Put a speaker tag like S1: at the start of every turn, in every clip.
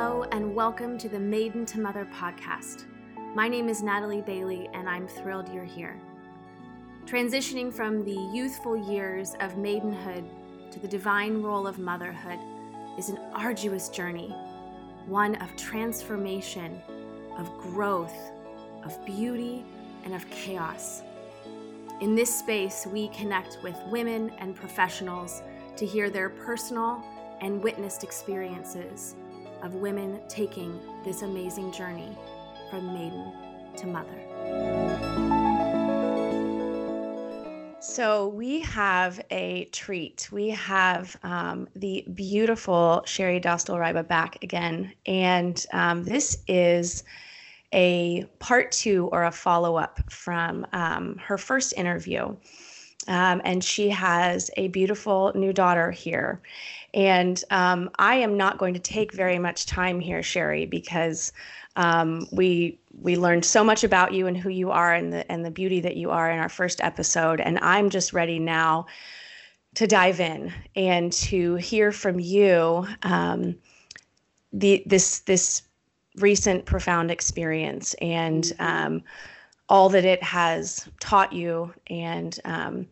S1: Hello, and welcome to the Maiden to Mother podcast. My name is Natalie Bailey, and I'm thrilled you're here. Transitioning from the youthful years of maidenhood to the divine role of motherhood is an arduous journey, one of transformation, of growth, of beauty, and of chaos. In this space, we connect with women and professionals to hear their personal and witnessed experiences of women taking this amazing journey from maiden to mother. So, we have a treat. We have um, the beautiful Cheri Dostal back again. And um, this is a part two or a follow up from um, her first interview. Um, and she has a beautiful new daughter here. And um, I am not going to take very much time here, Cheri, because um, we we learned so much about you and who you are and the and the beauty that you are in our first episode. And I'm just ready now to dive in and to hear from you um, the this this recent profound experience and um, all that it has taught you and um,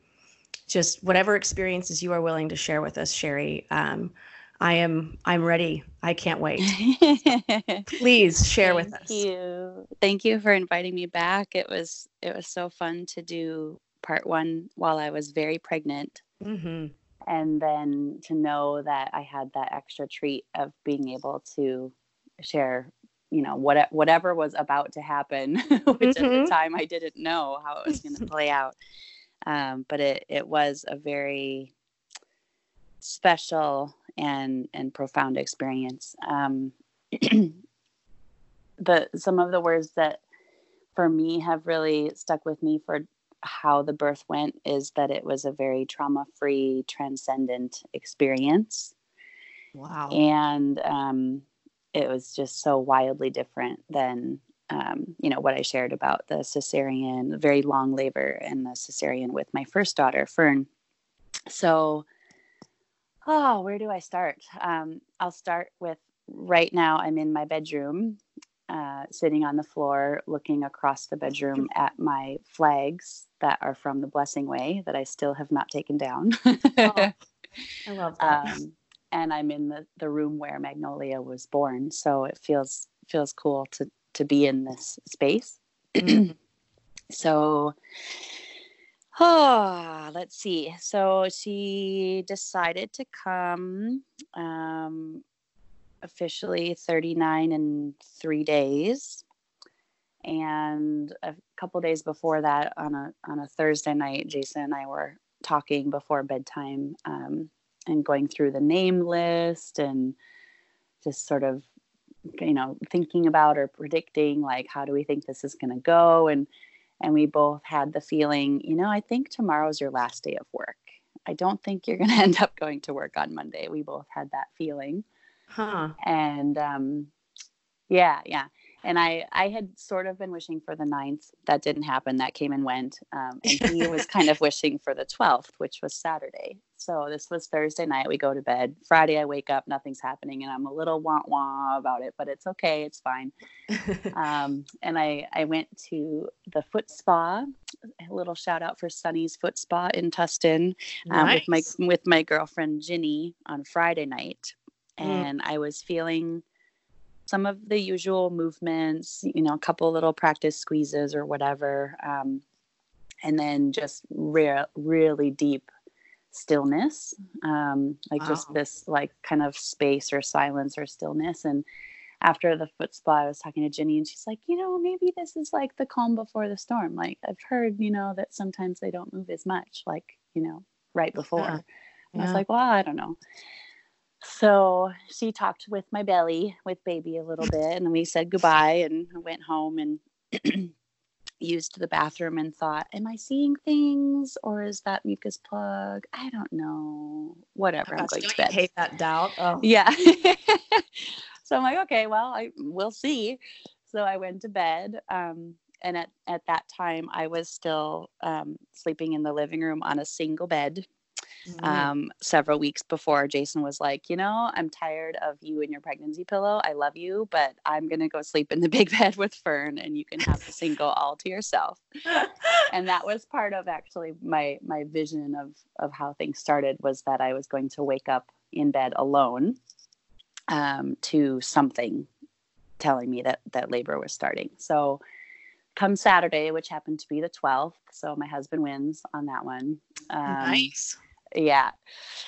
S1: just whatever experiences you are willing to share with us, Cheri. Um, I am I'm ready. I can't wait. Please share
S2: Thank
S1: with us.
S2: Thank you. Thank you for inviting me back. It was it was so fun to do part one while I was very pregnant. Mm-hmm. And then to know that I had that extra treat of being able to share, you know, what whatever was about to happen, which mm-hmm. at the mm-hmm. time I didn't know how it was going to play out. Um, but it it was a very special and and profound experience. Um, the some of the words that for me have really stuck with me for how the birth went is that it was a very trauma free, transcendent experience.
S1: Wow.
S2: And um, it was just so wildly different than um, you know what I shared about the cesarean, very long labor, and the cesarean with my first daughter, Fern. So, oh, where do I start? Um, I'll start with right now. I'm in my bedroom, uh, sitting on the floor, looking across the bedroom at my flags that are from the Blessing Way that I still have not taken down. oh,
S1: I love that. Um,
S2: and I'm in the, the room where Magnolia was born, so it feels feels cool to to be in this space. So, oh, let's see. So she decided to come um, officially 39 in three days. And a couple days before that, on a on a Thursday night, Jason and I were talking before bedtime um, and going through the name list and just sort of you know thinking about or predicting like how do we think this is going to go and and we both had the feeling you know i think tomorrow's your last day of work i don't think you're going to end up going to work on monday we both had that feeling
S1: huh
S2: and um yeah yeah and I I had sort of been wishing for the ninth. That didn't happen. That came and went. Um, and he was kind of wishing for the twelfth, which was Saturday. So this was Thursday night. We go to bed. Friday, I wake up, nothing's happening, and I'm a little wah wah about it, but it's okay. It's fine. um, and I I went to the foot spa. A little shout out for Sunny's Foot Spa in Tustin um, nice. with my with my girlfriend Ginny on Friday night, mm. and. I was feeling some of the usual movements, you know, a couple little practice squeezes or whatever. Um, and then just re- really deep stillness, um, like wow. just this like kind of space or silence or stillness. And after the foot spa, I was talking to Jenny and she's like, you know, maybe this is like the calm before the storm. Like I've heard, you know, that sometimes they don't move as much, like, you know, right before. Yeah. Yeah. I was like, well, I don't know so she talked with my belly with baby a little bit and we said goodbye and went home and used the bathroom and thought am i seeing things or is that mucus plug? I don't know. Whatever
S1: i'm going to bed. hate that doubt.
S2: Oh. Yeah. So i'm like okay well i will see. So i went to bed um, and at, at that time i was still um, sleeping in the living room on a single bed mm-hmm. um, several weeks before Jason was like, you know, I'm tired of you and your pregnancy pillow. I love you, but I'm going to go sleep in the big bed with Fern and you can have the single all to yourself. and that was part of actually my, my vision of, of how things started was that I was going to wake up in bed alone um, to something telling me that, that labor was starting. So come Saturday, which happened to be the 12th. So my husband wins on that one.
S1: Um, nice.
S2: Yeah.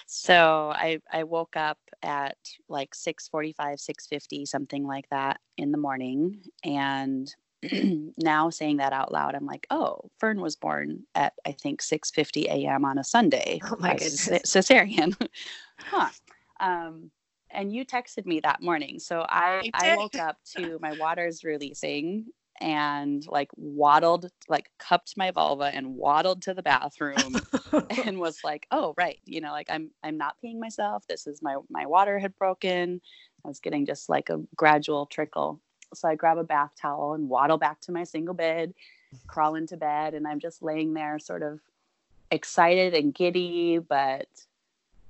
S2: So I, I woke up at like 645, 650, something like that in the morning. And now saying that out loud, I'm like, oh, Fern was born at, I think 650 a.m. on a Sunday.
S1: Oh my goodness.
S2: Cesarean. huh. Um, and you texted me that morning. So I, I, I woke up to my waters releasing and like waddled, like cupped my vulva and waddled to the bathroom and was like, oh, right. You know, like I'm, I'm not peeing myself. This is my, my water had broken. I was getting just like a gradual trickle. So I grab a bath towel and waddle back to my single bed, crawl into bed. And I'm just laying there sort of excited and giddy, but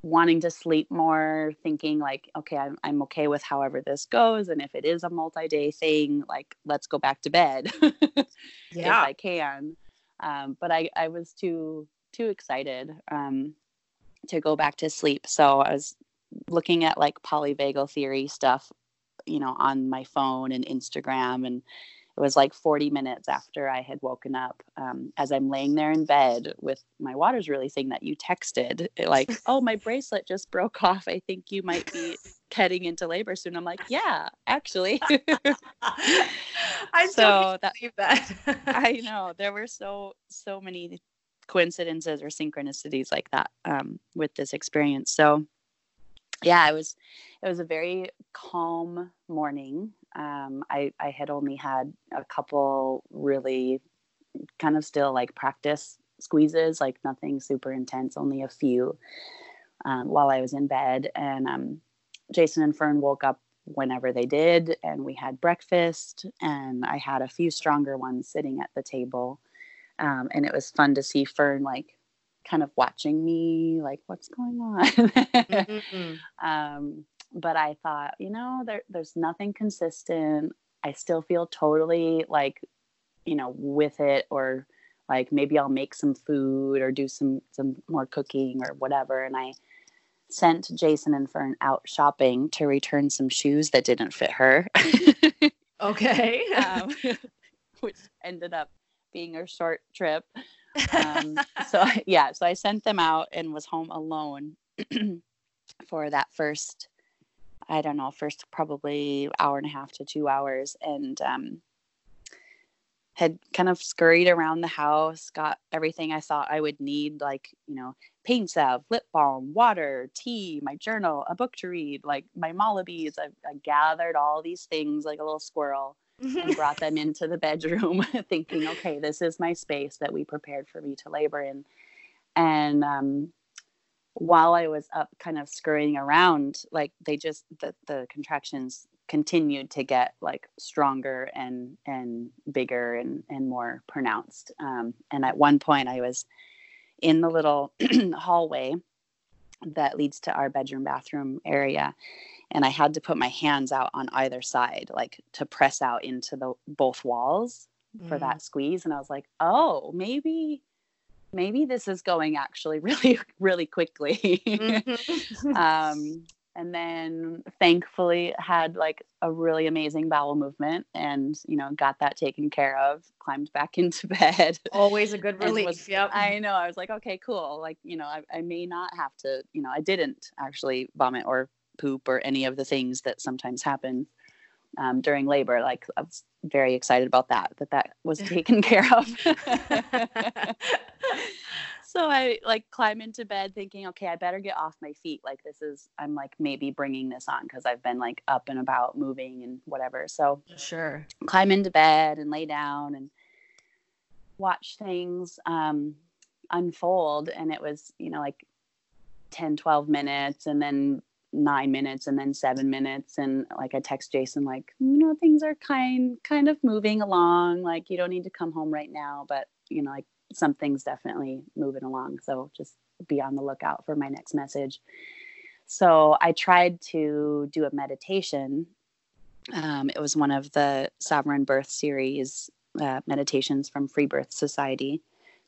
S2: wanting to sleep more, thinking like, okay, I'm, I'm okay with however this goes. And if it is a multi day thing, like, let's go back to bed yeah. if I can. Um, but I, I was too, too excited um, to go back to sleep. So I was looking at like polyvagal theory stuff, you know, on my phone and Instagram and it was like 40 minutes after I had woken up, um, as I'm laying there in bed with my waters really releasing that you texted, like, oh, my bracelet just broke off. I think you might be heading into labor soon. I'm like, yeah, actually.
S1: I so that, that.
S2: I know there were so so many coincidences or synchronicities like that um, with this experience. So yeah, it was it was a very calm morning. Um, I, I had only had a couple really kind of still like practice squeezes, like nothing super intense, only a few um, while I was in bed. And um, Jason and Fern woke up whenever they did, and we had breakfast, and I had a few stronger ones sitting at the table. Um, and it was fun to see Fern like kind of watching me, like, what's going on? mm-hmm. But I thought, you know, there, there's nothing consistent. I still feel totally like, you know, with it, or like maybe I'll make some food or do some some more cooking or whatever. And I sent Jason and Fern out shopping to return some shoes that didn't fit her.
S1: okay. um,
S2: which ended up being a short trip. Um, so yeah, so I sent them out and was home alone for that first I don't know, first probably hour and a half to two hours, and um, had kind of scurried around the house, got everything I thought I would need, like, you know, paint salve, lip balm, water, tea, my journal, a book to read, like my mala beads. I, I gathered all these things like a little squirrel and brought them into the bedroom, thinking, okay, this is my space that we prepared for me to labor in. And um, while I was up kind of scurrying around, like they just the, the contractions continued to get like stronger and and bigger and and more pronounced. Um, and at one point, I was in the little hallway that leads to our bedroom bathroom area, and I had to put my hands out on either side, like to press out into the both walls for mm. that squeeze. And I was like, oh, maybe maybe this is going actually really really quickly. Mm-hmm. um, and then thankfully had like a really amazing bowel movement and you know got that taken care of climbed back into bed.
S1: Always a good relief
S2: was,
S1: yep.
S2: I know i was like okay cool. Like you know I, I may not have to you know i didn't actually vomit or poop or any of the things that sometimes happen um, during labor. Like I was very excited about that, that that was taken care of. so I like climb into bed thinking, okay, I better get off my feet. Like this is, I'm like maybe bringing this on because I've been like up and about moving and whatever. So
S1: sure,
S2: climb into bed and lay down and watch things um, unfold. And it was, you know, like 10, 12 minutes and then nine minutes and then seven minutes and like i text jason like you know things are kind kind of moving along like you don't need to come home right now but you know like something's definitely moving along so just be on the lookout for my next message. So I tried to do a meditation. Um, it was one of the Sovereign Birth series uh, meditations from Free Birth Society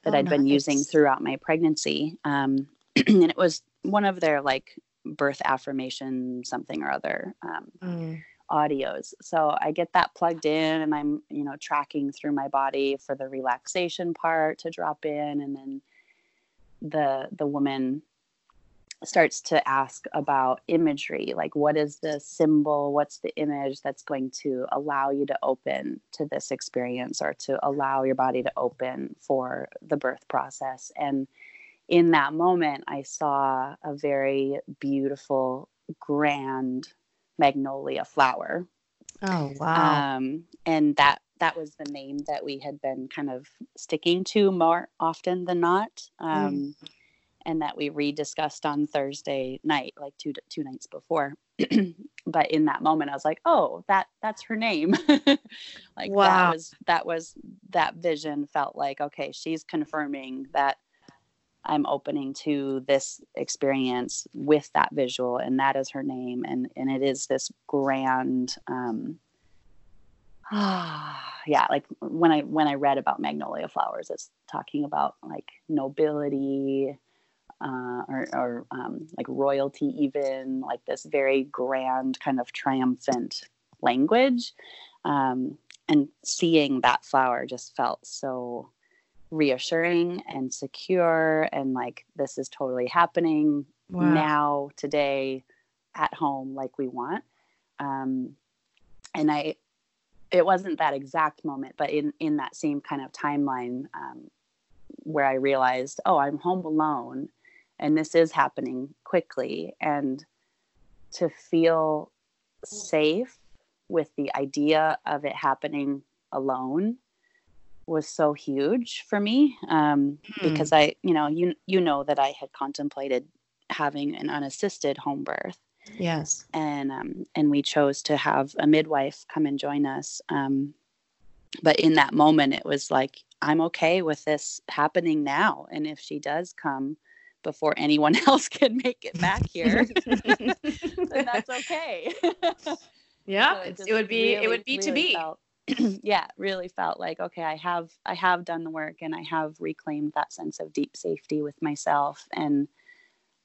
S2: that oh, I'd nice. been using throughout my pregnancy. Um, and it was one of their like birth affirmation something or other um, mm. audios. So I get that plugged in and I'm, you know, tracking through my body for the relaxation part to drop in and then the the woman starts to ask about imagery like what is the symbol what's the image that's going to allow you to open to this experience or to allow your body to open for the birth process and in that moment i saw a very beautiful grand magnolia flower
S1: oh wow um,
S2: and that that was the name that we had been kind of sticking to more often than not um, mm and that we rediscussed on Thursday night, like two two nights before. but in that moment, I was like, "Oh, that that's her name." like wow. that was that was that vision felt like okay, she's confirming that I'm opening to this experience with that visual, and that is her name, and and it is this grand. Um, ah, yeah, like when I when I read about magnolia flowers, it's talking about like nobility, uh, or, or um, like royalty, even like this very grand kind of triumphant language. Um, and seeing that flower just felt so reassuring and secure and like this is totally happening wow. now today at home like we want um, and i it wasn't that exact moment but in in that same kind of timeline um, where i realized oh i'm home alone and this is happening quickly and to feel safe with the idea of it happening alone was so huge for me um, hmm. because I, you know, you you know that I had contemplated having an unassisted home birth.
S1: Yes,
S2: and um, and we chose to have a midwife come and join us. Um, but in that moment, it was like I'm okay with this happening now, and if she does come, before anyone else can make it back here, then that's okay.
S1: yeah, so it, it, would be really, it would be really to be.
S2: Felt, yeah, really felt like okay, I have I have done the work and I have reclaimed that sense of deep safety with myself and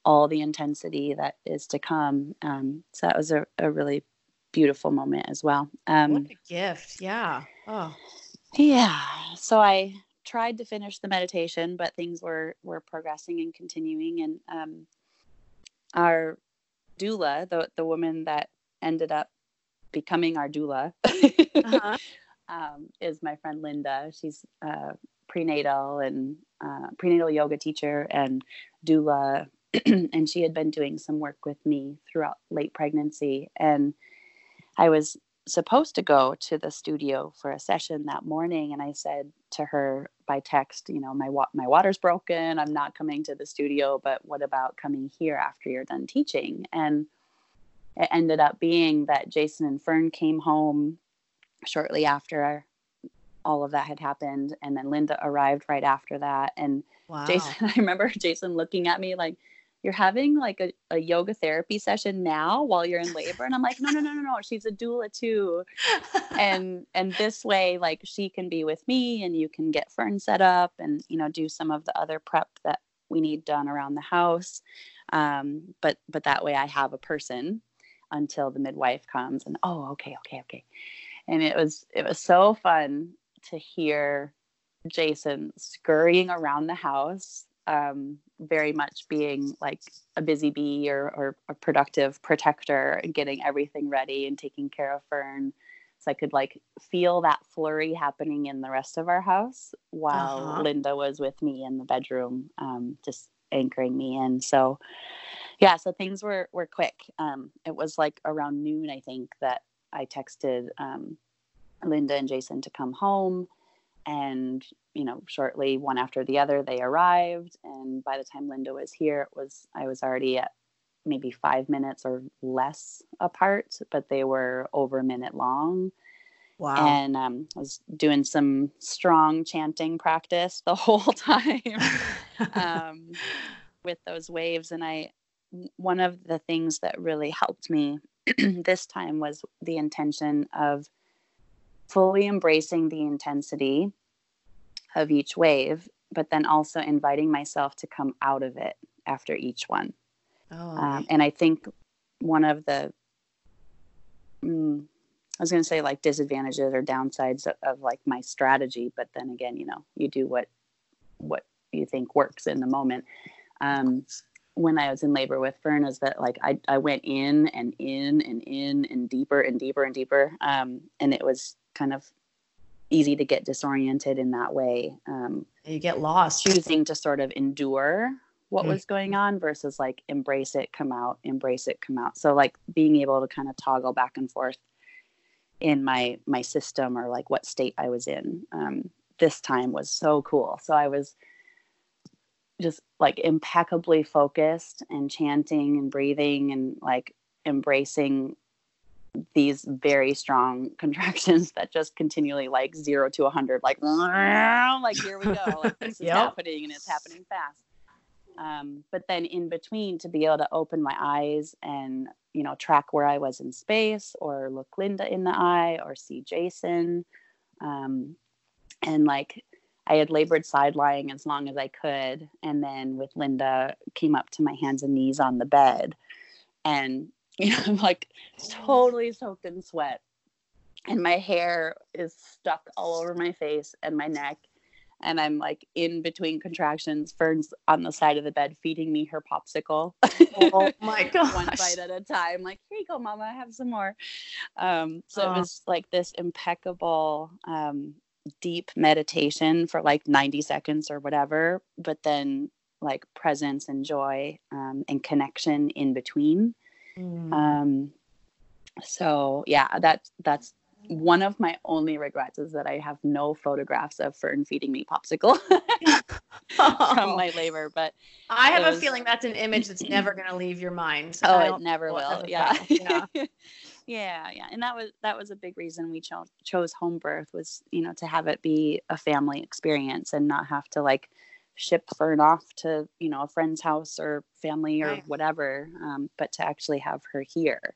S2: all the intensity that is to come. Um, so that was a, a really beautiful moment as well.
S1: Um, what a gift! Yeah. Oh.
S2: Yeah. So I tried to finish the meditation, but things were were progressing and continuing. And um, our doula, the the woman that ended up becoming our doula, uh-huh. um, is my friend Linda. She's uh, prenatal and uh, prenatal yoga teacher and doula, and she had been doing some work with me throughout late pregnancy. And I was supposed to go to the studio for a session that morning and I said to her by text, you know, my wa- my water's broken. I'm not coming to the studio, but what about coming here after you're done teaching? And it ended up being that Jason and Fern came home shortly after all of that had happened and then Linda arrived right after that. And wow. Jason I remember Jason looking at me like you're having like a, a yoga therapy session now while you're in labor? And i'm like no no no no no she's a doula too. And and this way like she can be with me and you can get fern set up and you know do some of the other prep that we need done around the house. Um, but but that way i have a person until the midwife comes and oh okay okay okay and it was it was so fun to hear jason scurrying around the house um, very much being like a busy bee or, or a productive protector and getting everything ready and taking care of Fern. So I could like feel that flurry happening in the rest of our house while uh-huh. Linda was with me in the bedroom, um, just anchoring me in. So yeah, so things were were quick. Um, it was like around noon, I think, that I texted um, Linda and Jason to come home. And you know shortly one after the other they arrived. And by the time linda was here it was i was already at maybe five minutes or less apart but they were over a minute long. Wow. And um, i was doing some strong chanting practice the whole time um, with those waves. And I one of the things that really helped me this time was the intention of fully embracing the intensity of each wave, but then also inviting myself to come out of it after each one. Oh. Um, and I think one of the, mm, I was going to say like disadvantages or downsides of, of, like my strategy, but then again, you know, you do what what you think works in the moment. Um, when I was in labor with Fern is that like I, I went in and in and in and deeper and deeper and deeper. Um, and it was kind of easy to get disoriented in that way. Um,
S1: you get lost.
S2: Choosing to sort of endure what mm-hmm. was going on versus like embrace it, come out, embrace it, come out. So like being able to kind of toggle back and forth in my my system or like what state I was in um, this time was so cool. So I was just like impeccably focused and chanting and breathing and like embracing these very strong contractions that just continually like zero to a hundred, like like here we go, like this is yep. happening and it's happening fast. Um, but then in between, to be able to open my eyes and you know track where I was in space, or look Linda in the eye, or see Jason, um, and like I had labored side lying as long as I could. And then with Linda, came up to my hands and knees on the bed. And, you know, I'm like totally soaked in sweat. And my hair is stuck all over my face and my neck. And I'm like in between contractions. Fern's on the side of the bed feeding me her popsicle.
S1: Oh my god!
S2: One bite at a time. Like, here you go, Mama. I Have some more. Um, so it was like this impeccable um, deep meditation for like 90 seconds or whatever, but then like presence and joy um, and connection in between. Mm. Um, so yeah, that that's one of my only regrets is that I have no photographs of Fern feeding me popsicle from my labor. But
S1: I have was... a feeling that's an image that's never going to leave your mind.
S2: So oh, it never will. Yeah. yeah. yeah yeah and that was that was a big reason we chose chose home birth was you know to have it be a family experience and not have to like ship fern off to you know a friend's house or family or right. whatever um, but to actually have her here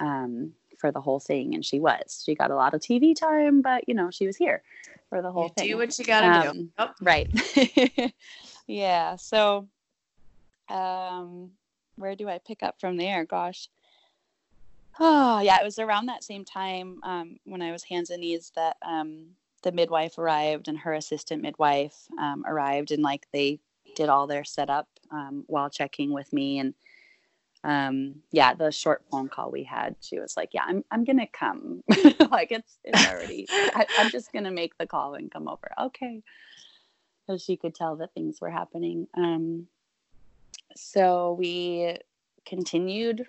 S2: um, for the whole thing and she was. She got a lot of tv time but you know she was here for the whole
S1: you
S2: thing.
S1: do what you gotta um, do
S2: oh. right. Yeah so um where do i pick up from there? Gosh Oh, yeah, it was around that same time um, when I was hands and knees that um, the midwife arrived and her assistant midwife um, arrived, and like they did all their setup um, while checking with me. And um, yeah, the short phone call we had, she was like, "Yeah, I'm I'm gonna come. like it's it's already. I, I'm just gonna make the call and come over. Okay." So she could tell that things were happening. Um, so we continued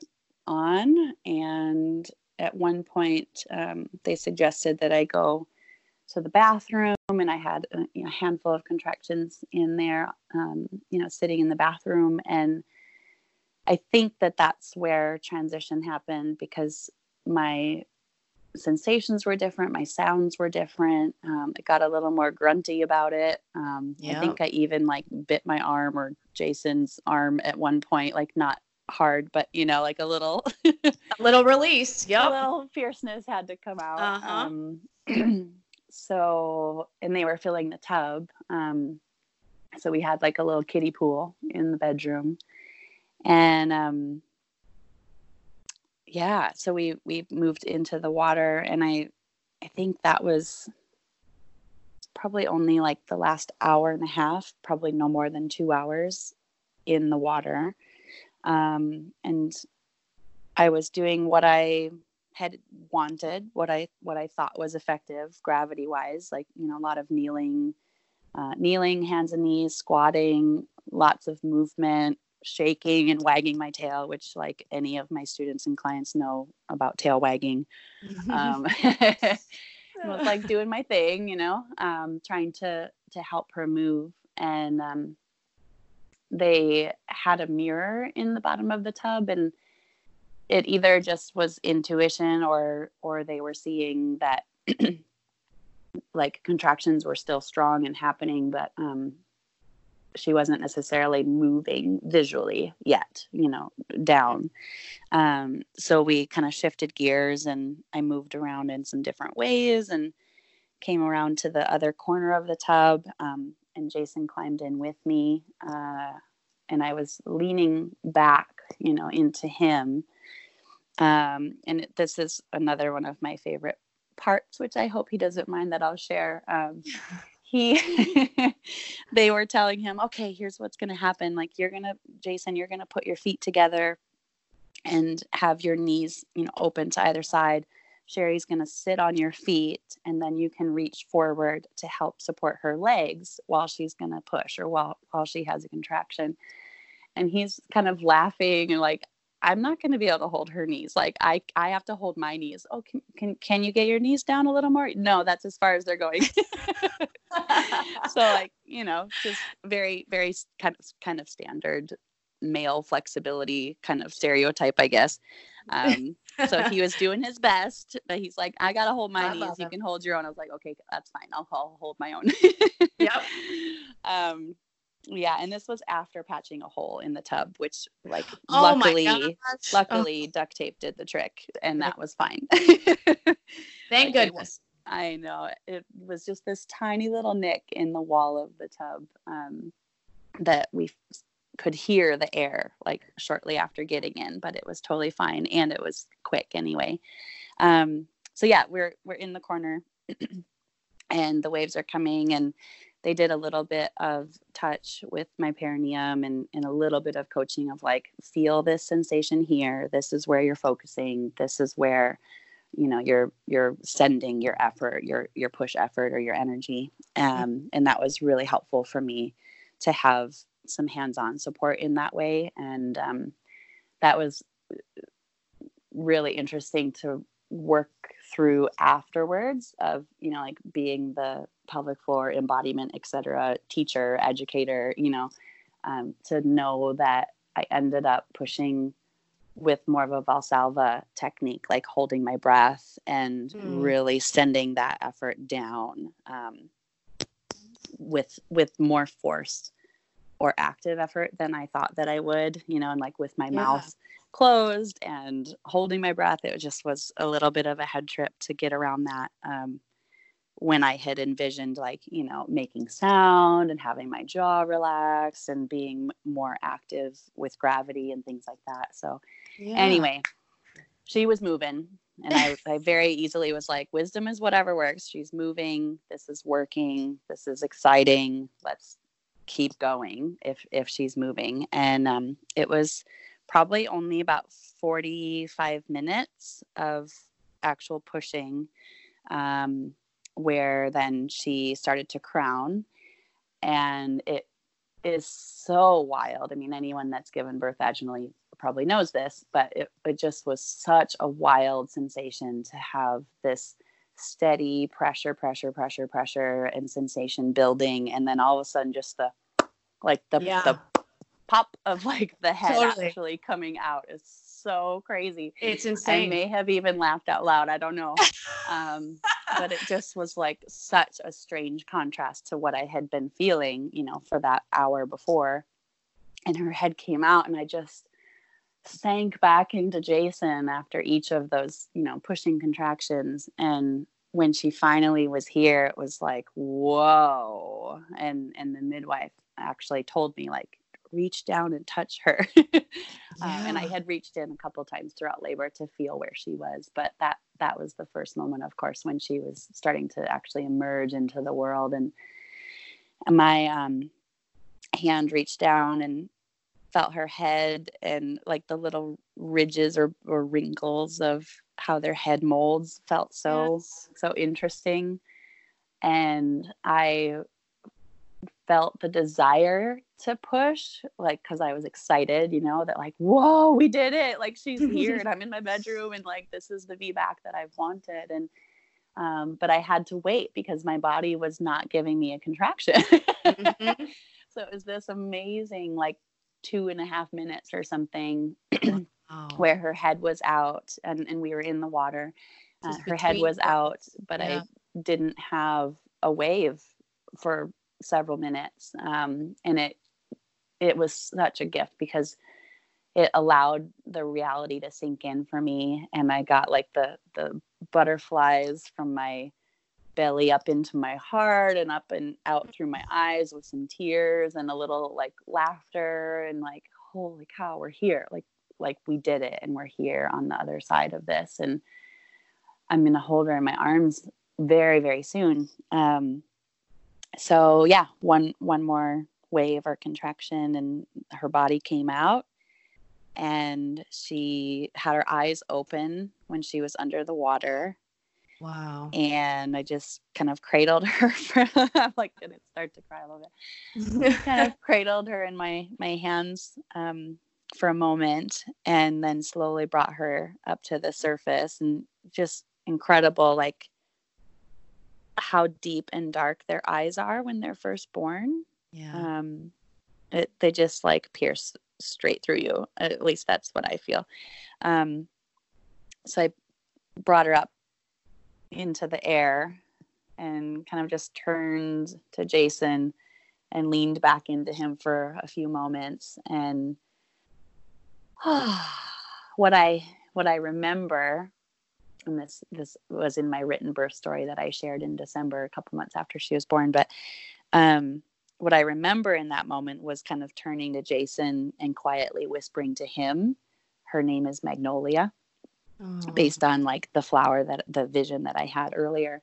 S2: on. And at one point, um, they suggested that I go to the bathroom, and I had a you know, handful of contractions in there, um, you know, sitting in the bathroom. And I think that that's where transition happened because my sensations were different, my sounds were different. Um, it got a little more grunty about it. Um, I think I even like bit my arm or Jason's arm at one point, like not hard, but you know, like a little
S1: a little release. Yep.
S2: A little fierceness had to come out. Uh-huh. Um, so and they were filling the tub. Um, so we had like a little kiddie pool in the bedroom. And um yeah, so we we moved into the water and I I think that was probably only like the last hour and a half, probably no more than 2 hours in the water um, and I was doing what I had wanted, what I what I thought was effective gravity wise, like you know a lot of kneeling, uh, kneeling, hands and knees, squatting, lots of movement, shaking and wagging my tail, which like any of my students and clients know about tail wagging. um, was like doing my thing, you know, um, trying to to help her move and um, they had a mirror in the bottom of the tub and it either just was intuition or or they were seeing that like contractions were still strong and happening but um she wasn't necessarily moving visually yet, you know, down. Um, so we kind of shifted gears and I moved around in some different ways and came around to the other corner of the tub. Um, and Jason climbed in with me. Uh, and I was leaning back, you know, into him. Um, and this is another one of my favorite parts, which I hope he doesn't mind that I'll share. Um, he they were telling him okay here's what's going to happen like you're going to jason you're going to put your feet together and have your knees you know open to either side Cheri's going to sit on your feet and then you can reach forward to help support her legs while she's going to push or while while she has a contraction and he's kind of laughing and like I'm not going to be able to hold her knees. Like I, I have to hold my knees. Oh, can, can, can you get your knees down a little more? No, that's as far as they're going. so like, you know, just very, very kind of, kind of standard male flexibility kind of stereotype, I guess. Um, so he was doing his best, but he's like, I got to hold my I knees. You can hold your own. I was like, okay, that's fine. I'll, I'll hold my own. yep. Um, yeah and this was after patching a hole in the tub which like oh luckily luckily oh. duct tape did the trick and that was fine
S1: thank like goodness
S2: i know it was just this tiny little nick in the wall of the tub um, that we could hear the air like shortly after getting in but it was totally fine and it was quick anyway. Um, so yeah we're we're in the corner and the waves are coming and they did a little bit of touch with my perineum and, and a little bit of coaching of like feel this sensation here. This is where you're focusing. This is where you know you're you're sending your effort your your push effort or your energy. Um, and that was really helpful for me to have some hands-on support in that way and um, that was really interesting to work through afterwards of you know like being the pelvic floor embodiment etc teacher educator you know um, to know that i ended up pushing with more of a valsalva technique like holding my breath and mm. really sending that effort down um, with with more force or active effort than i thought that i would you know and like with my yeah. mouth closed and holding my breath. It just was a little bit of a head trip to get around that. Um, when I had envisioned, like, you know, making sound and having my jaw relaxed and being more active with gravity and things like that. So, yeah. anyway, she was moving. And I, I very easily was like, wisdom is whatever works. She's moving. This is working. This is exciting. Let's keep going if if she's moving. And um, it was probably only about 45 minutes of actual pushing um, where then she started to crown and it is so wild i mean anyone that's given birth vaginally probably knows this but it, it just was such a wild sensation to have this steady pressure pressure pressure pressure and sensation building and then all of a sudden just the like the, yeah. the pop of like the head totally. actually coming out is so crazy.
S1: It's insane.
S2: I may have even laughed out loud. I don't know. Um, but it just was like such a strange contrast to what I had been feeling, you know, for that hour before. And her head came out, and I just sank back into Jason after each of those, you know, pushing contractions. And when she finally was here, it was like, whoa. And and the midwife actually told me, like, reach down and touch her. yeah. um, and I had reached in a couple times throughout labor to feel where she was, but that that was the first moment, of course, when she was starting to actually emerge into the world. And, and my um, hand reached down and felt her head and like the little ridges or, or wrinkles of how their head molds felt so yes. so interesting and i felt the desire to push like because i was excited you know that like whoa we did it like she's here and i'm in my bedroom and like this is the VBAC that i've wanted and um, but i had to wait because my body was not giving me a contraction mm-hmm. so it was this amazing like two and a half minutes or something wow. where her head was out and, and we were in the water uh, her head was out but yeah. i didn't have a wave for several minutes um, and it it was such a gift because it allowed the reality to sink in for me and i got like the the butterflies from my belly up into my heart and up and out through my eyes with some tears and a little like laughter and like holy cow we're here like like we did it and we're here on the other side of this and i'm going to hold her in my arms very very soon um so yeah one one more wave or contraction and her body came out and she had her eyes open when she was under the water
S1: wow.
S2: And i just kind of cradled her for i'm like gonna start to cry a little bit? Kind of cradled her in my my hands um, for a moment and then slowly brought her up to the surface and just incredible like how deep and dark their eyes are when they're first born.
S1: Yeah.
S2: Um it, they just like pierce straight through you. At least that's what i feel. Um so i brought her up into the air and kind of just turned to jason and leaned back into him for a few moments and what I what I remember, and this this was in my written birth story that I shared in December, a couple months after she was born. But um, what I remember in that moment was kind of turning to Jason and quietly whispering to him, "Her name is Magnolia," oh. based on like the flower that the vision that I had earlier.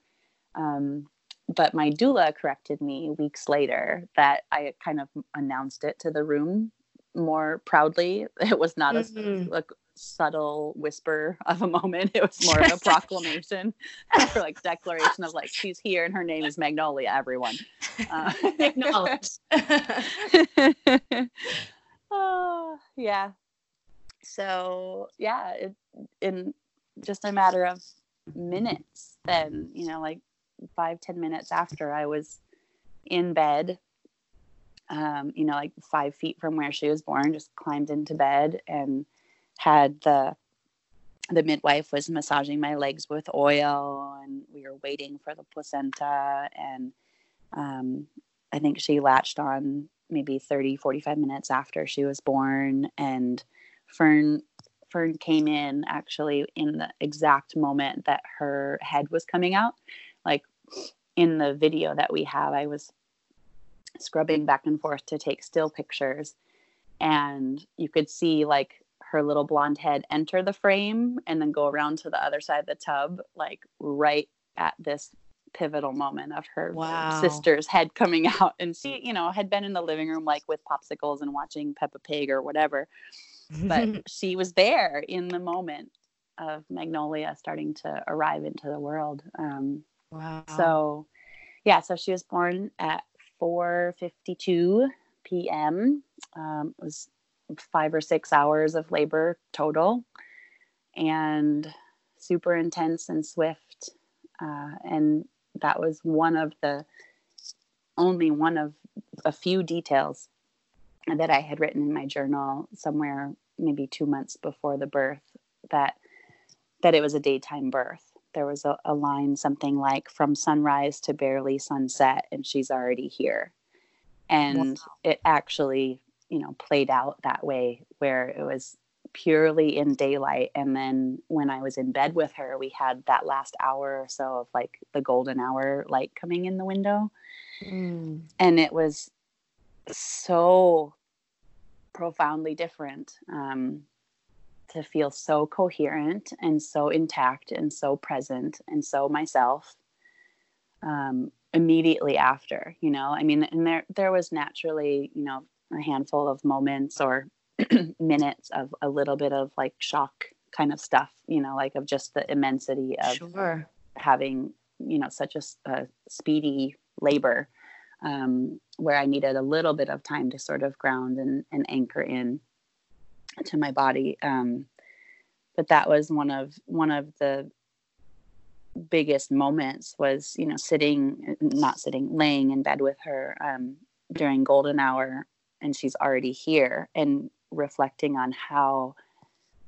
S2: Um, but my doula corrected me weeks later that I kind of announced it to the room more proudly. It was not mm-hmm. a, a, subtle whisper of a moment. It was more of a proclamation or like declaration of like she's here and her name is Magnolia. Everyone, uh, acknowledged. oh, yeah. So yeah, it, in just a matter of minutes, then you know, like five ten minutes after I was in bed um, you know, like five feet from where she was born, just climbed into bed and had the the midwife was massaging my legs with oil and we were waiting for the placenta and um, i think she latched on maybe 30 45 minutes after she was born and fern fern came in actually in the exact moment that her head was coming out like in the video that we have i was scrubbing back and forth to take still pictures. And you could see like her little blonde head enter the frame and then go around to the other side of the tub, like right at this pivotal moment of her wow. sister's head coming out. And she, you know, had been in the living room like with popsicles and watching Peppa Pig or whatever. But she was there in the moment of Magnolia starting to arrive into the world. Um, wow. So, yeah, so she was born at 4:52 p.m. Um, it was five or six hours of labor total, and super intense and swift. Uh, and that was one of the only one of a few details that I had written in my journal somewhere maybe two months before the birth that that it was a daytime birth there was a, a line something like from sunrise to barely sunset and she's already here and wow. it actually you know played out that way where it was purely in daylight and then when i was in bed with her we had that last hour or so of like the golden hour light coming in the window mm. and it was so profoundly different um, to feel so coherent and so intact and so present and so myself um, immediately after you know i mean and there there was naturally you know a handful of moments or minutes of a little bit of like shock kind of stuff you know like of just the immensity of sure. having you know such a, a speedy labor um, where i needed a little bit of time to sort of ground and, and anchor in to my body. Um, but that was one of one of the biggest moments was you know sitting not sitting laying in bed with her um, during golden hour and she's already here and reflecting on how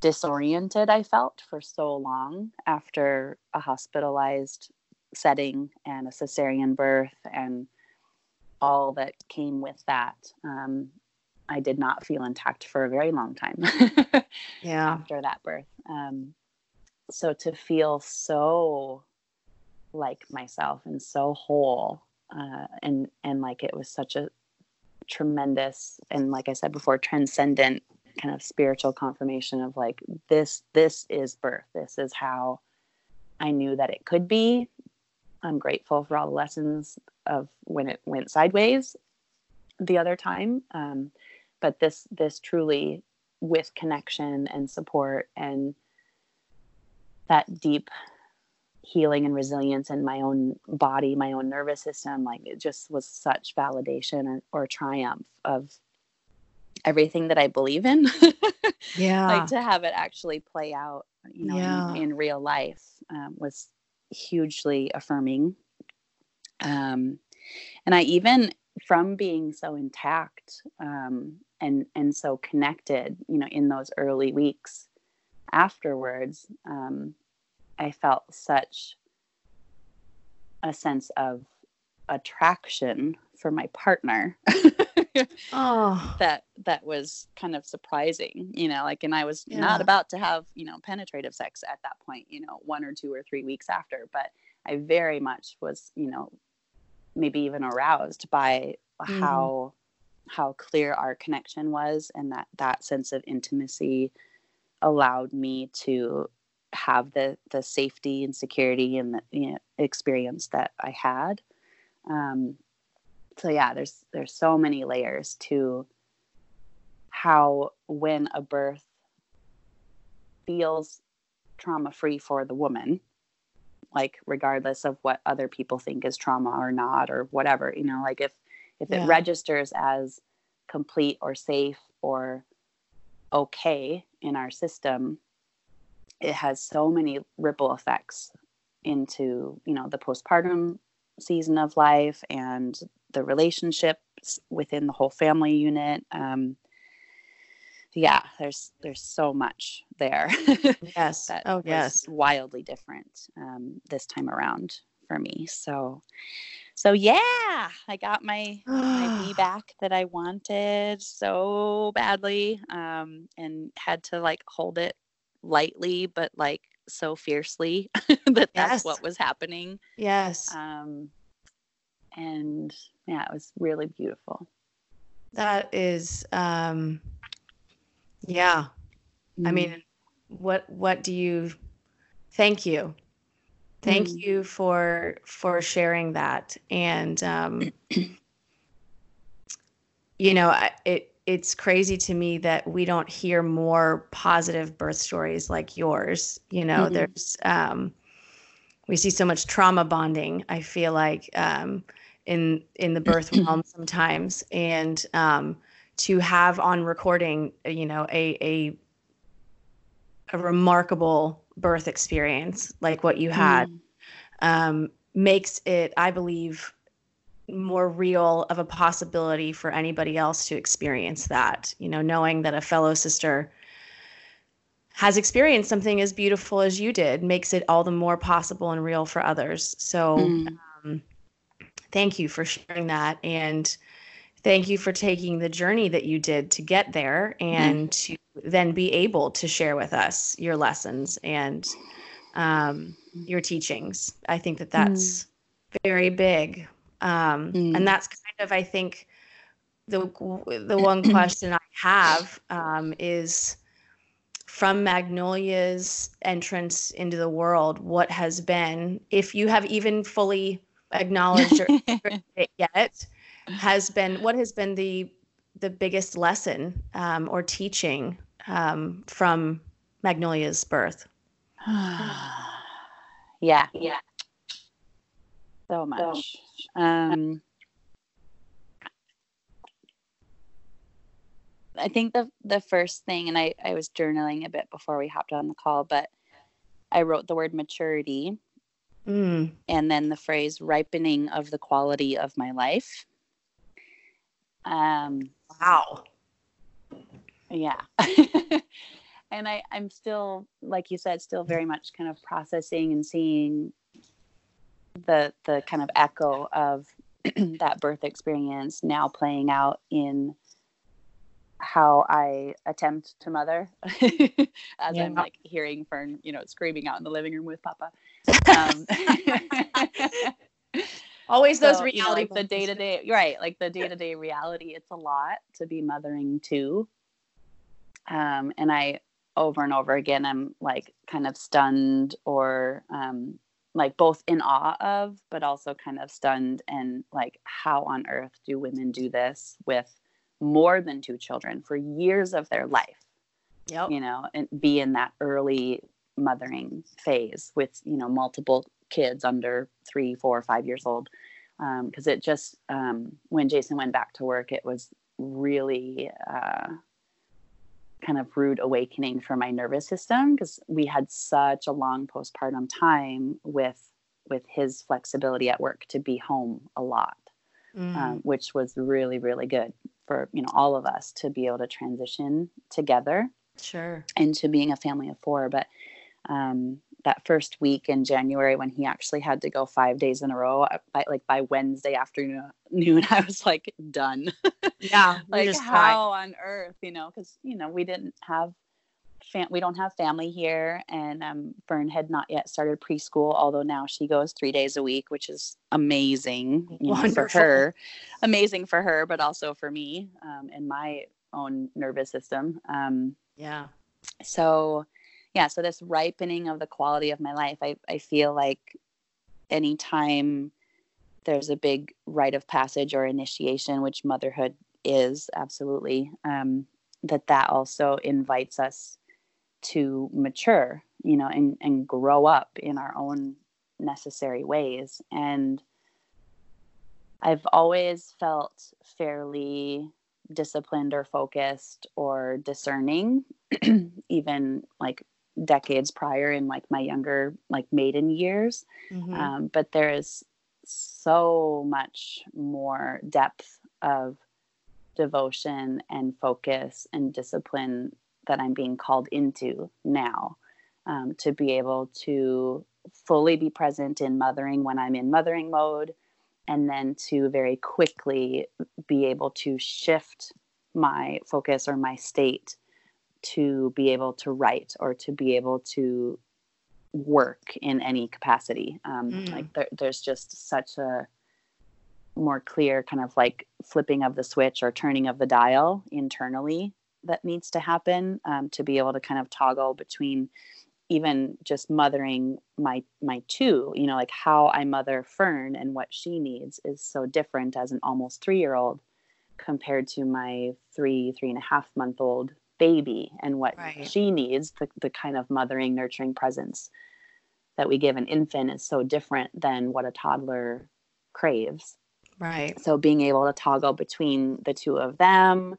S2: disoriented i felt for so long after a hospitalized setting and a cesarean birth and all that came with that um, I did not feel intact for a very long time.
S1: yeah.
S2: After that birth. Um, so to feel so like myself and so whole uh, and and like it was such a tremendous and like i said before transcendent kind of spiritual confirmation of like this this is birth this is how i knew that it could be i'm grateful for all the lessons of when it went sideways the other time um, but this this truly with connection and support and that deep healing and resilience in my own body, my own nervous system. Like it just was such validation or, or triumph of everything that I believe in.
S1: yeah.
S2: like to have it actually play out, you know, yeah. in, in, real life um, was hugely affirming. Um, and I even from being so intact um, and and so connected, you know, in those early weeks afterwards, um, I felt such a sense of attraction for my partner.
S1: oh,
S2: that that was kind of surprising, you know, like and I was
S1: yeah.
S2: not about to have, you know, penetrative sex at that point, you know, one or two or three weeks after, but I very much was, you know, maybe even aroused by mm-hmm. how how clear our connection was and that that sense of intimacy allowed me to have the the safety and security and the you know, experience that I had. Um, so yeah, there's there's so many layers to how when a birth feels trauma free for the woman, like regardless of what other people think is trauma or not or whatever, you know, like if if yeah. it registers as complete or safe or okay in our system, it has so many ripple effects into you know the postpartum season of life and the relationships within the whole family unit um, yeah there's there's so much there
S1: yes.
S2: that
S1: oh yes.
S2: wildly different um, this time around for me. So so yeah i got my my VBAC that i wanted so badly um, and had to like hold it lightly but like so fiercely that that's what was happening.
S1: Yes.
S2: Um and yeah it was really beautiful.
S1: That is um yeah mm. i mm-hmm. mean what what do you thank you thank mm. you for for sharing that and um you know it it's crazy to me that we don't hear more positive birth stories like yours. You know, mm-hmm. there's um, we see so much trauma bonding. I feel like um, in in the birth realm sometimes, and um, to have on recording, you know, a a a remarkable birth experience like what you had mm. um, makes it, I believe, more real of a possibility for anybody else to experience that you know knowing that a fellow sister has experienced something as beautiful as you did makes it all the more possible and real for others so mm. um, thank you for sharing that and thank you for taking the journey that you did to get there and mm. to then be able to share with us your lessons and um, your teachings i think that that's mm. very big um, mm. And that's kind of, I think, the the one question I have um, is from Magnolia's entrance into the world, what has been, if you have even fully acknowledged it yet, has been what has been the the biggest lesson um, or teaching um, from Magnolia's birth?
S2: yeah, yeah, so much. Um, I think the the first thing, and I I was journaling a bit before we hopped on the call, but I wrote the word maturity,
S1: mm.
S2: and then the phrase ripening of the quality of my life. Um,
S1: wow.
S2: Yeah. and I I'm still, like you said, still very much kind of processing and seeing the the kind of echo of that birth experience now playing out in how I attempt to mother as yeah. I'm like hearing Fern, you know, screaming out in the living room with Papa. Um,
S1: Always those so, reality. You know,
S2: like the day to day, right? Like the day to day reality. It's a lot to be mothering too. Um, and I over and over again, I'm like kind of stunned or um, like both in awe of, but also kind of stunned and like, how on earth do women do this with more than two children for years of their life? Yep. You know, and be in that early mothering phase with, you know, multiple kids under three, four, five years old. Because um, it just, um, when Jason went back to work, it was really uh, kind of rude awakening for my nervous system because we had such a long postpartum time with with his flexibility at work to be home a lot mm. um, which was really really good for you know all of us to be able to transition together
S1: sure
S2: into being a family of four but um, that first week in January when he actually had to go five days in a row, by, like by Wednesday afternoon, noon, I was like done.
S1: Yeah,
S2: like how on earth, you know? Because you know we didn't have, fam- we don't have family here, and um, Fern had not yet started preschool. Although now she goes three days a week, which is amazing you know, for her, amazing for her, but also for me um, and my own nervous system. Um,
S1: yeah.
S2: So yeah, so this ripening of the quality of my life, I, I feel like anytime there's a big rite of passage or initiation, which motherhood is absolutely, um, that that also invites us to mature, you know, and, and grow up in our own necessary ways. And I've always felt fairly disciplined or focused or discerning, even like decades prior in like my younger like maiden years mm-hmm. um, but there is so much more depth of devotion and focus and discipline that i'm being called into now um, to be able to fully be present in mothering when i'm in mothering mode and then to very quickly be able to shift my focus or my state to be able to write or to be able to work in any capacity. Um, mm. Like there, there's just such a more clear kind of like flipping of the switch or turning of the dial internally that needs to happen um, to be able to kind of toggle between even just mothering my my two you know like how i mother fern and what she needs is so different as an almost three year old compared to my three three and a half month old baby and what right. she needs the, the kind of mothering nurturing presence that we give an infant is so different than what a toddler craves
S1: right
S2: so being able to toggle between the two of them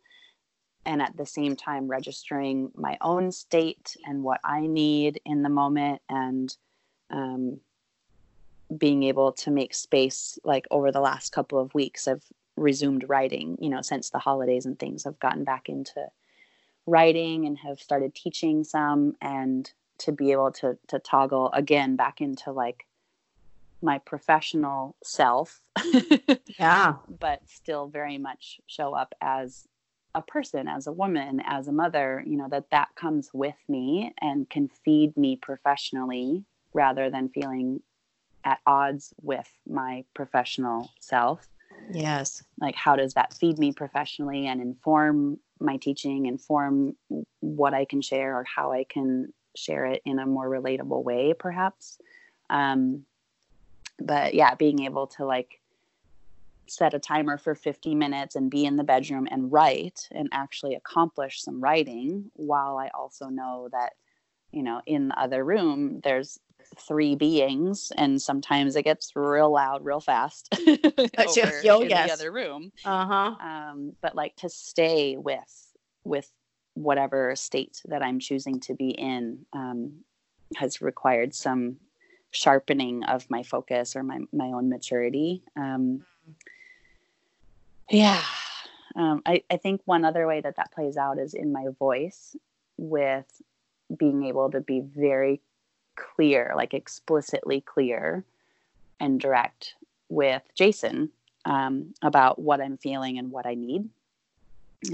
S2: and at the same time registering my own state and what i need in the moment and um, being able to make space like over the last couple of weeks i've resumed writing you know since the holidays and things i've gotten back into writing and have started teaching some and to be able to to toggle again back into like my professional self.
S1: Yeah.
S2: But still very much show up as a person as a woman as a mother you know that that comes with me and can feed me professionally rather than feeling at odds with my professional self.
S1: Yes.
S2: Like how does that feed me professionally and inform my teaching inform what I can share or how I can share it in a more relatable way, perhaps. Um, but yeah, being able to like set a timer for 50 minutes and be in the bedroom and write and actually accomplish some writing while I also know that, you know, in the other room, there's three beings and sometimes it gets real loud real fast. Over yo, in yes. the other room.
S1: Uh-huh.
S2: Um, but like to stay with with whatever state that i'm choosing to be in um, has required some sharpening of my focus or my, my own maturity. Um, yeah. Um, I, I think one other way that that plays out is in my voice with being able to be very clear, like explicitly clear and direct with Jason um, about what I'm feeling and what I need.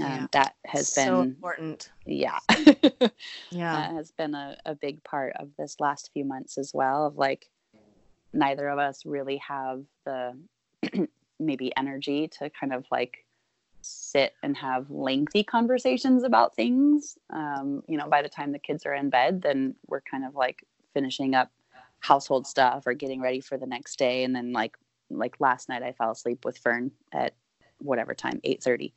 S2: Um, That has
S1: so
S2: been
S1: important.
S2: yeah
S1: Yeah.
S2: that has been a, a big part of this last few months as well of like neither of us really have the maybe energy to kind of like sit and have lengthy conversations about things um, you know by the time the kids are in bed then we're kind of like finishing up household stuff or getting ready for the next day. And then like like last night i fell asleep with fern at whatever time 8.30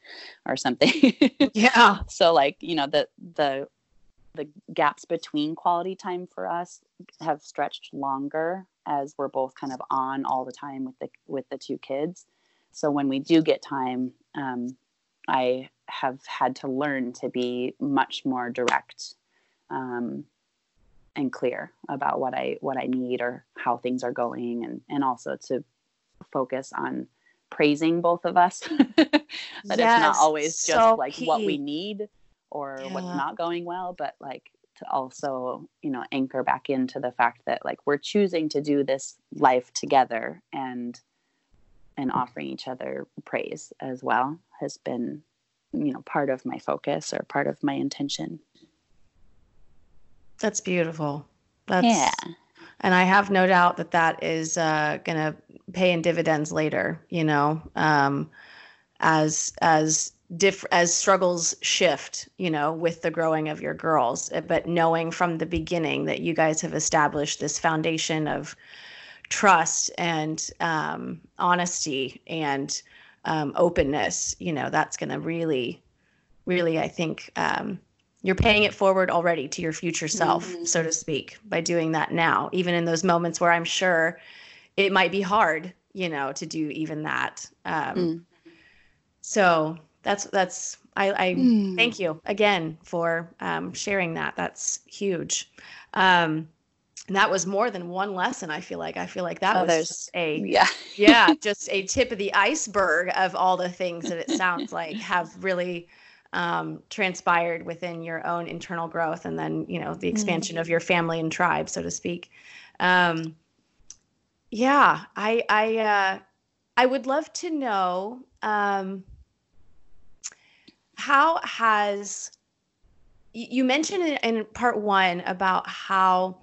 S2: or something.
S1: Yeah.
S2: so like you know the the the gaps between quality time for us have stretched longer as we're both kind of on all the time with the with the two kids. So when we do get time um, i have had to learn to be much more direct um, and clear about what i what i need or how things are going and and also to focus on praising both of us. That it's not always just
S1: so
S2: like what we need or what's not going well but like to also you know anchor back into the fact that like we're choosing to do this life together and and offering each other praise as well has been you know part of my focus or part of my intention
S1: That's beautiful. That's
S2: yeah
S1: and I have no doubt that that is uh, going to pay in dividends later. You know, um, as as diff- as struggles shift. You know, with the growing of your girls, Uh, but knowing from the beginning that you guys have established this foundation of trust and um, honesty and um, openness. You know, that's going to really, really, I think. Um, you're paying it forward already to your future self,
S2: Mhm.
S1: so to speak, by doing that now, even in those moments where I'm sure it might be hard, you know, to do even that. Um,
S2: Mm.
S1: So that's that's I, I
S2: Mm.
S1: thank you again for um, sharing that. That's huge. Um, and that was more than one lesson. I feel like I feel like that
S2: Oh,
S1: was just a
S2: yeah
S1: yeah, just a tip of the iceberg of all the things that it sounds like have really um, transpired within your own internal growth, and then you know the expansion of your family and tribe, so to speak. Um, yeah, I I uh, I would love to know um, how has you mentioned in, in part one about how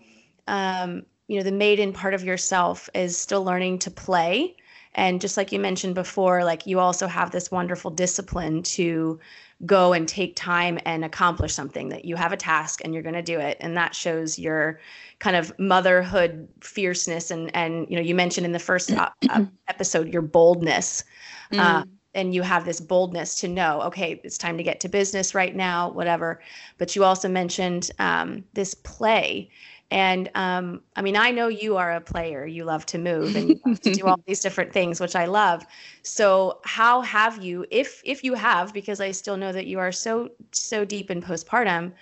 S1: um, you know the maiden part of yourself is still learning to play and just like you mentioned before like you also have this wonderful discipline to go and take time and accomplish something that you have a task and you're going to do it. And that shows your kind of motherhood fierceness and and you know you mentioned in the first uh, uh, episode your boldness. Uh,
S2: Mm.
S1: and you have this boldness to know okay it's time to get to business right now whatever. But you also mentioned um, this play and um, i mean i know you are a player you love to move and you love to do all these different things which i love so how have you if if you have because i still know that you are so so deep in postpartum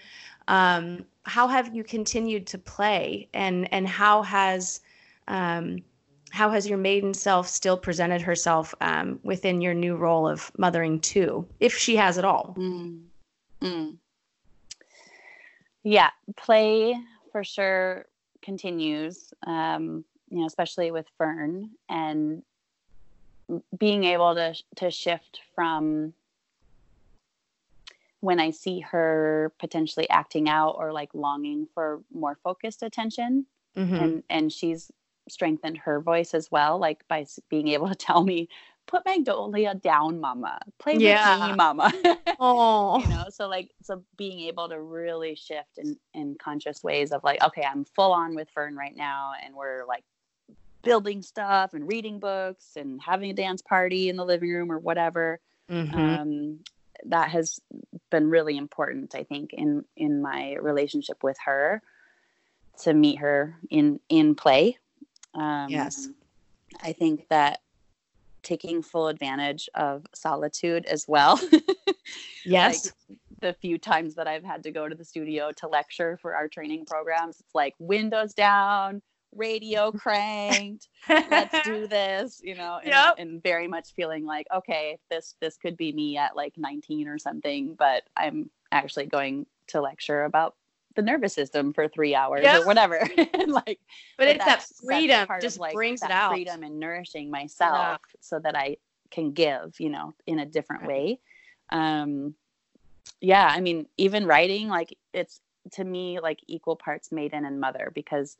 S1: um, how have you continued to play and and how has um, how has your maiden self still presented herself um, within your new role of mothering too, if she has at all?
S2: Mm. Mm. Yeah, play for sure continues. Um, you know, especially with Fern and being able to to shift from when I see her potentially acting out or like longing for more focused attention,
S1: Mhm.
S2: and and she's strengthened her voice as well, like by being able to tell me, "Put Magnolia down, Mama. Play with
S1: Yeah.
S2: me, Mama."
S1: Oh,
S2: you know so like so being able to really shift in in conscious ways of like okay i'm full on with fern right now and we're like building stuff and reading books and having a dance party in the living room or whatever
S1: Mhm.
S2: um that has been really important i think in in my relationship with her to meet her in in play um
S1: Yes.
S2: i think that taking full advantage of solitude as well
S1: yes.
S2: the few times that I've had to go to the studio to lecture for our training programs, it's like windows down, radio cranked, let's do this, you know, and,
S1: Yep.
S2: and very much feeling like, okay, this this could be me at like 19 or something, but I'm actually going to lecture about the nervous system for three hours
S1: Yep.
S2: or whatever. and like
S1: but it's that freedom
S2: of,
S1: just
S2: like,
S1: brings it
S2: that
S1: out.
S2: freedom and nourishing myself so that I can give, you know, in a different
S1: Right.
S2: way. um yeah i mean even writing like it's to me like equal parts maiden and mother because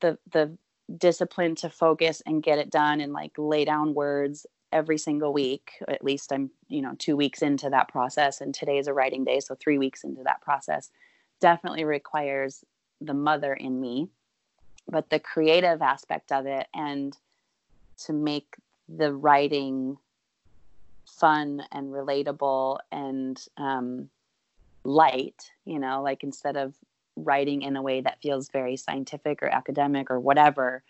S2: the the discipline to focus and get it done and like lay down words every single week at least i'm you know two weeks into that process and today is a writing day so three weeks into that process definitely requires the mother in me but the creative aspect of it and to make the writing fun and relatable and um, light you know like instead of writing in a way that feels very scientific or academic or whatever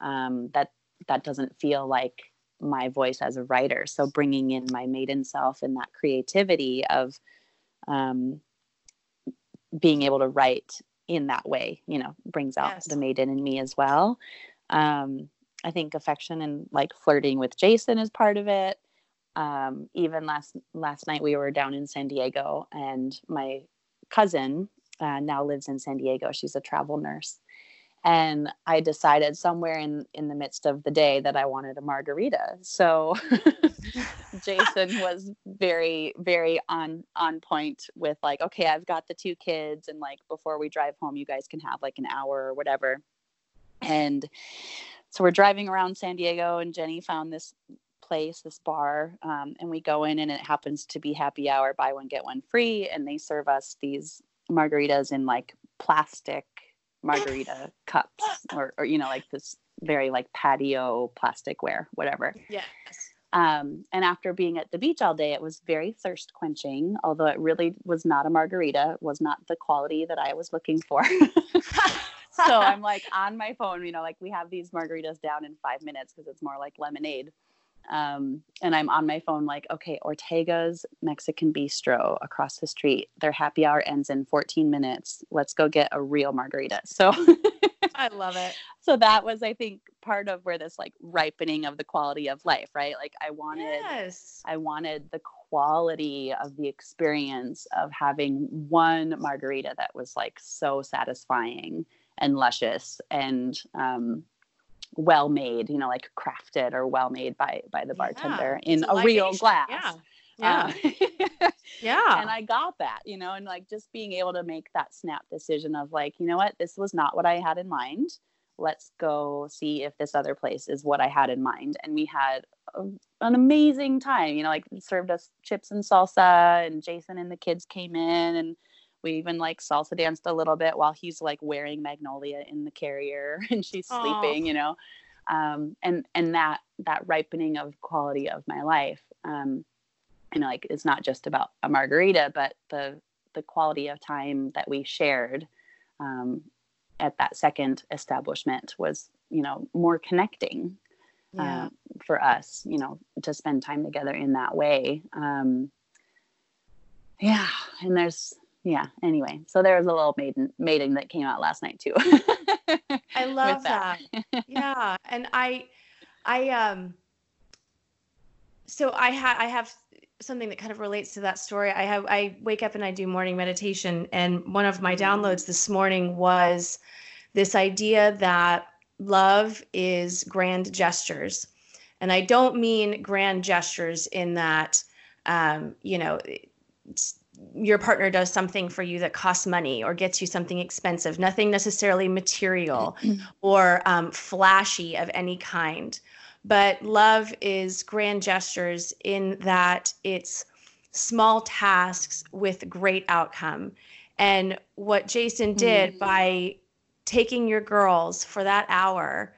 S2: um, that that doesn't feel like my voice as a writer. So bringing in my maiden self and that creativity of um, being able to write in that way you know brings out yes. the maiden in me as well. Um, i think affection and like flirting with jason is part of it. Um, even last last night we were down in san diego and my cousin uh, now lives in san diego. She's a travel nurse. And i decided somewhere in in the midst of the day that i wanted a margarita. So jason was very very on on point with like okay i've got the two kids and like before we drive home you guys can have like an hour or whatever. And so we're driving around san diego and jenny found this place this bar um, and we go in and it happens to be happy hour buy one get one free. And they serve us these margaritas in like plastic margarita cups or, or you know like this very like patio plasticware whatever.
S1: Yes
S2: um, and after being at the beach all day it was very thirst quenching although it really was not a margarita it was not the quality that i was looking for so i'm like on my phone you know like we have these margaritas down in five minutes because it's more like lemonade um, and I'm on my phone like, okay, Ortega's Mexican Bistro across the street. Their happy hour ends in 14 minutes. Let's go get a real margarita. So
S1: I love it.
S2: So that was, I think, part of where this like ripening of the quality of life, right? Like I wanted, yes. I wanted the quality of the experience of having one margarita that was like so satisfying and luscious and um, well made, you know, like crafted or well made by by the bartender yeah, in a real glass.
S1: Yeah. Yeah. Um, yeah.
S2: And I got that, you know, and like just being able to make that snap decision of like, you know what, this was not what I had in mind. Let's go see if this other place is what I had in mind. And we had a, an amazing time, you know, like served us chips and salsa, and Jason and the kids came in and we even like salsa danced a little bit while he's like wearing Magnolia in the carrier and she's Aww. sleeping, you know. Um, and and that that ripening of quality of my life, um, you know, like it's not just about a margarita, but the the quality of time that we shared um, at that second establishment was, you know, more connecting yeah. uh, for us, you know, to spend time together in that way. Um, yeah, and there's yeah anyway so there was a little maiden mating that came out last night too
S1: i love that. that. yeah and i i um so i had i have something that kind of relates to that story i have i wake up and i do morning meditation and one of my downloads this morning was this idea that love is grand gestures and i don't mean grand gestures in that um, you know your partner does something for you that costs money or gets you something expensive, nothing necessarily material or um, flashy of any kind. But love is grand gestures in that it's small tasks with great outcome. And what Jason did mm. by taking your girls for that hour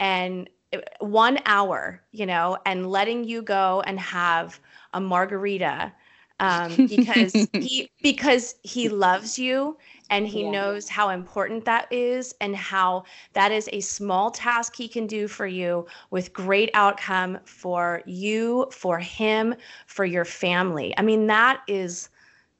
S1: and uh, one hour, you know, and letting you go and have a margarita um, because he because he loves you and he yeah. knows how important that is and how that is a small task he can do for you with great outcome for you for him for your family. I mean that is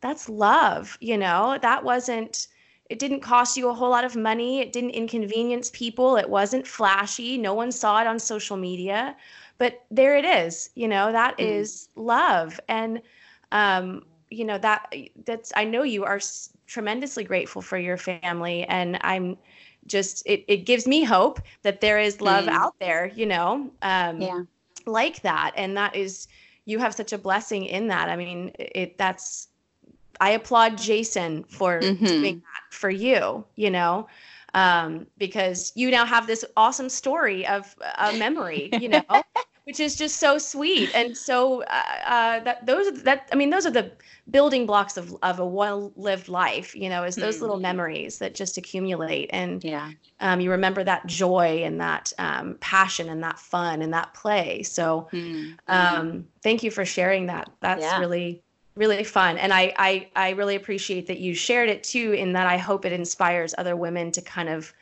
S1: that's love you know? That wasn't it didn't cost you a whole lot of money. It didn't inconvenience people. It wasn't flashy. No one saw it on social media. But there it is you know? That mm. is love. And um, you know that that's i know you are s- tremendously grateful for your family and i'm just it, it gives me hope that there is love mm. out there you know um, yeah. like that and that is you have such a blessing in that. I mean, it that's I applaud Jason for mm-hmm. doing that for you, you know, um, because you now have this awesome story of a memory, you know, which is just so sweet and so uh, uh, that those that I mean those are the building blocks of of a well lived life, you know, is those mm-hmm. little memories that just accumulate and
S2: yeah,
S1: um, you remember that joy and that um, passion and that fun and that play. So, mm-hmm. um, thank you for sharing that. That's yeah. really really fun and I, I i really appreciate that you shared it too in that i hope it inspires other women to kind of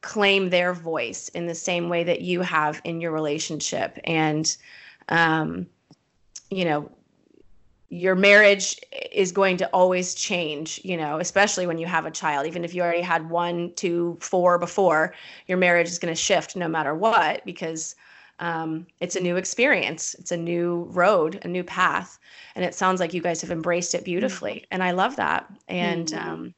S1: claim their voice in the same way that you have in your relationship. And um, you know your marriage is going to always change you know especially when you have a child. Even if you already had one two four before your marriage is going to shift no matter what because um, it's a new experience. It's a new road a new path. And it sounds like you guys have embraced it beautifully. And i love that. And mm-hmm. um,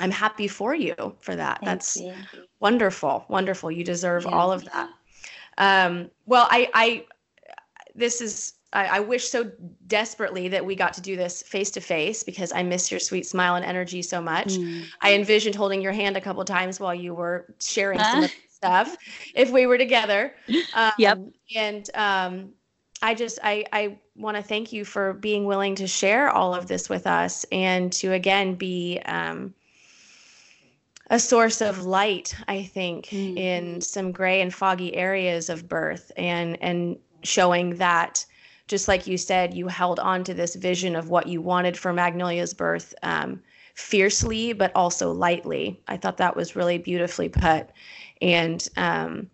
S1: i'm happy for you for that Thank that's you. wonderful wonderful you deserve yeah. all of that um, well i i this is I, I, wish so desperately that we got to do this face to face because I miss your sweet smile and energy so much. Mm. I envisioned holding your hand a couple times while you were sharing some stuff if we were together.
S2: Um, yep.
S1: And um, I just I I want to thank you for being willing to share all of this with us and to again be um, a source of light. I think mm-hmm. in some gray and foggy areas of birth and and showing that just like you said, you held on to this vision of what you wanted for Magnolia's birth um, fiercely, but also lightly. I thought that was really beautifully put. And um,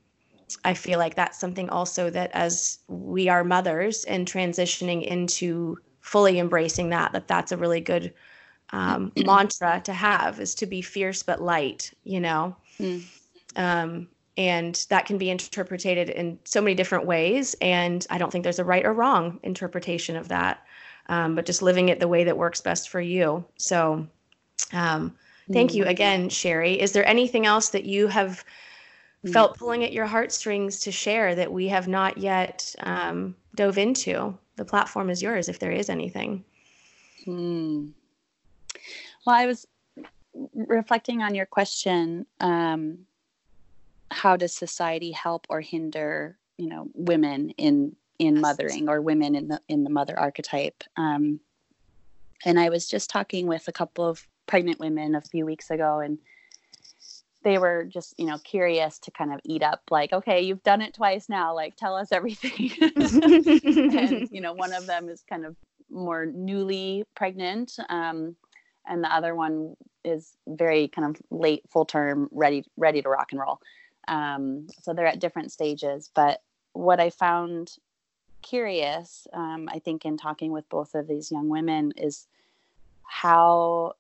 S1: I feel like that's something also that as we are mothers and transitioning into fully embracing that, that that's a really good um, mantra to have is to be fierce but light, you know? Mm. Um, and that can be interpreted in so many different ways. And I don't think there's a right or wrong interpretation of that, um, but just living it the way that works best for you. So, um, thank you mm. again, Cheri. Is there anything else that you have? Mm. felt pulling at your heartstrings to share that we have not yet um, dove into. The platform is yours if there is anything.
S2: Hmm. Well, I was reflecting on your question. Um, how does society help or hinder, you know, women in in mothering or women in the in the mother archetype? Um, and I was just talking with a couple of pregnant women a few weeks ago, and they were just you know curious to kind of eat up like okay you've done it twice now like tell us everything and you know one of them is kind of more newly pregnant um, and the other one is very kind of late full term ready ready to rock and roll. Um, so they're at different stages but what i found curious um, i think in talking with both of these young women is how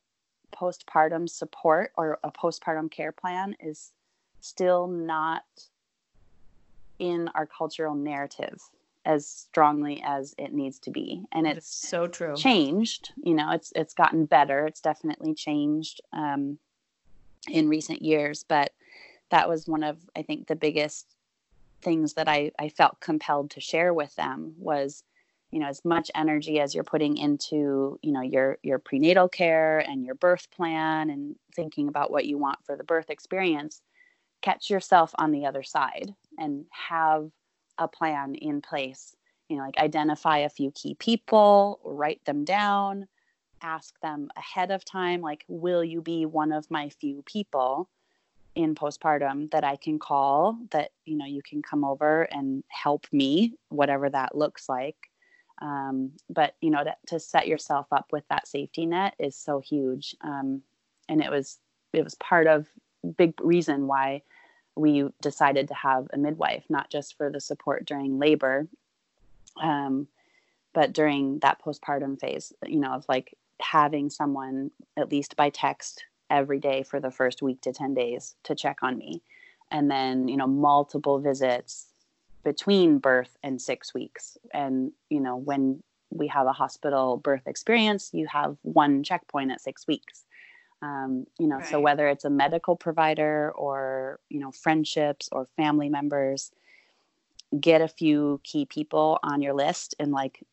S2: postpartum support or a postpartum care plan is still not in our cultural narrative as strongly as it needs to be. And it's
S1: so true.
S2: changed you know it's it's gotten better. It's definitely changed um, in recent years but that was one of i think the biggest things that i i felt compelled to share with them was you know as much energy as you're putting into you know your your prenatal care and your birth plan and thinking about what you want for the birth experience catch yourself on the other side and have a plan in place. You know like identify a few key people write them down ask them ahead of time like will you be one of my few people in postpartum that I can call that you know you can come over and help me whatever that looks like. Um, but you know to, to, set yourself up with that safety net is so huge. Um, and it was it was part of big reason why we decided to have a midwife not just for the support during labor um, but during that postpartum phase you know of like having someone at least by text every day for the first week to 10 days to check on me and then you know multiple visits between birth and six weeks. And, you know, when we have a hospital birth experience, you have one checkpoint at six weeks. Um, you know, right. so whether it's a medical provider or, you know, friendships or family members, get a few key people on your list and like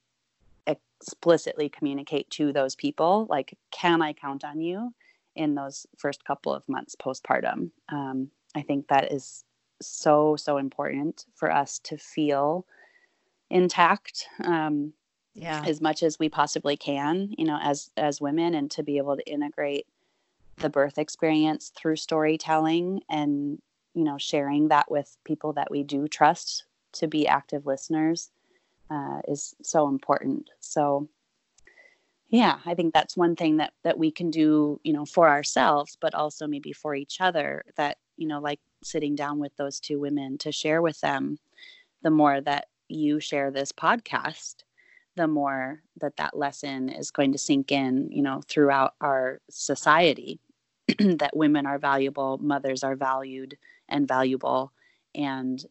S2: explicitly communicate to those people like can i count on you in those first couple of months postpartum um, i think that is so so important for us to feel intact um, yeah as much as we possibly can you know as as women and to be able to integrate the birth experience through storytelling and you know sharing that with people that we do trust to be active listeners uh, is so important. So yeah i think that's one thing that that we can do you know for ourselves but also maybe for each other that you know like sitting down with those two women to share with them the more that you share this podcast the more that that lesson is going to sink in you know throughout our society that women are valuable mothers are valued and valuable and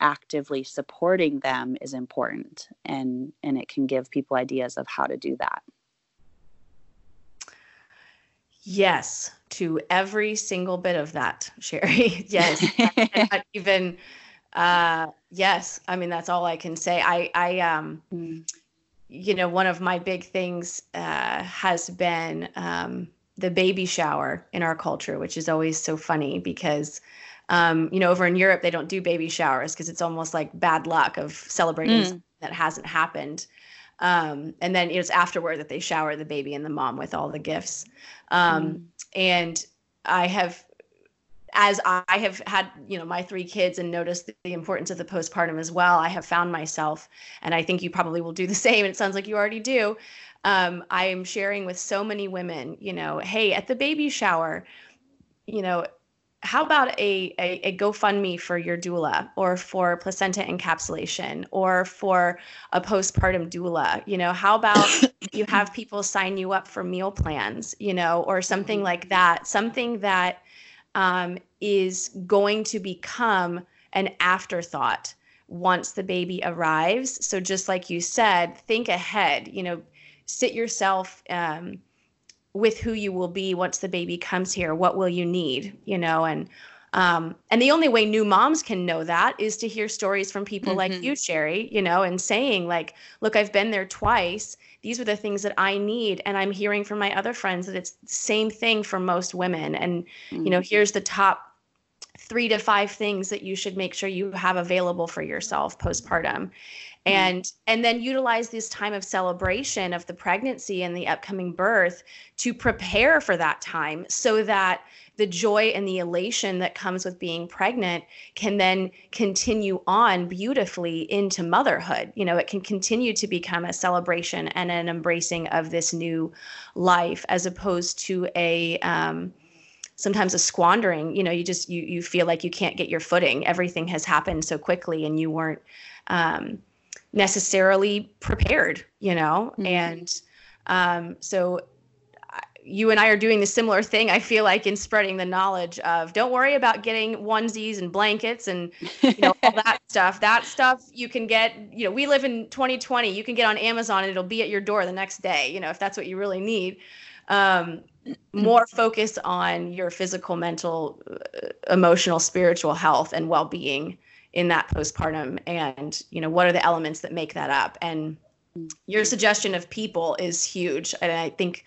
S2: actively supporting them is important and and it can give people ideas of how to do that.
S1: Yes to every single bit of that Cheri. Yes. Even uh yes i mean that's all i can say. I i um mm. you know one of my big things uh has been um the baby shower in our culture which is always so funny because um, you know, over in Europe, they don't do baby showers because it's almost like bad luck of celebrating mm. that hasn't happened. Um, and then it's afterward that they shower the baby and the mom with all the gifts. Um, mm. And I have, as I have had, you know, my three kids and noticed the importance of the postpartum as well, I have found myself, and I think you probably will do the same. And it sounds like you already do. Um, I am sharing with so many women, you know, hey, at the baby shower, you know, how about a, a, a, GoFundMe for your doula or for placenta encapsulation or for a postpartum doula? You know, how about you have people sign you up for meal plans, you know, or something mm-hmm. like that, something that um, is going to become an afterthought once the baby arrives. So, just like you said, think ahead, you know, sit yourself. Um, with who you will be once the baby comes here what will you need you know and um, and the only way new moms can know that is to hear stories from people mm-hmm. like you Cheri you know and saying like look i've been there twice these are the things that i need and i'm hearing from my other friends that it's the same thing for most women and mm-hmm. you know mm-hmm. here's the top three to five things that you should make sure you have available for yourself postpartum. And and then utilize this time of celebration of the pregnancy and the upcoming birth to prepare for that time so that the joy and the elation that comes with being pregnant can then continue on beautifully into motherhood. You know, it can continue to become a celebration and an embracing of this new life as opposed to a um, sometimes a squandering. You know, you just you you feel like you can't get your footing. Everything has happened so quickly, and you weren't. Um, necessarily prepared, you know? Mm-hmm. And um, so you and I are doing the similar thing. I feel like in spreading the knowledge of don't worry about getting onesies and blankets and you know all that stuff. That stuff you can get. You know, we live in 2020. You can get on Amazon and it'll be at your door the next day. You know, if that's what you really need. Um, more focus on your physical, mental, uh, emotional, spiritual health and well-being in that postpartum and you know what are the elements that make that up? And your suggestion of people is huge. And i think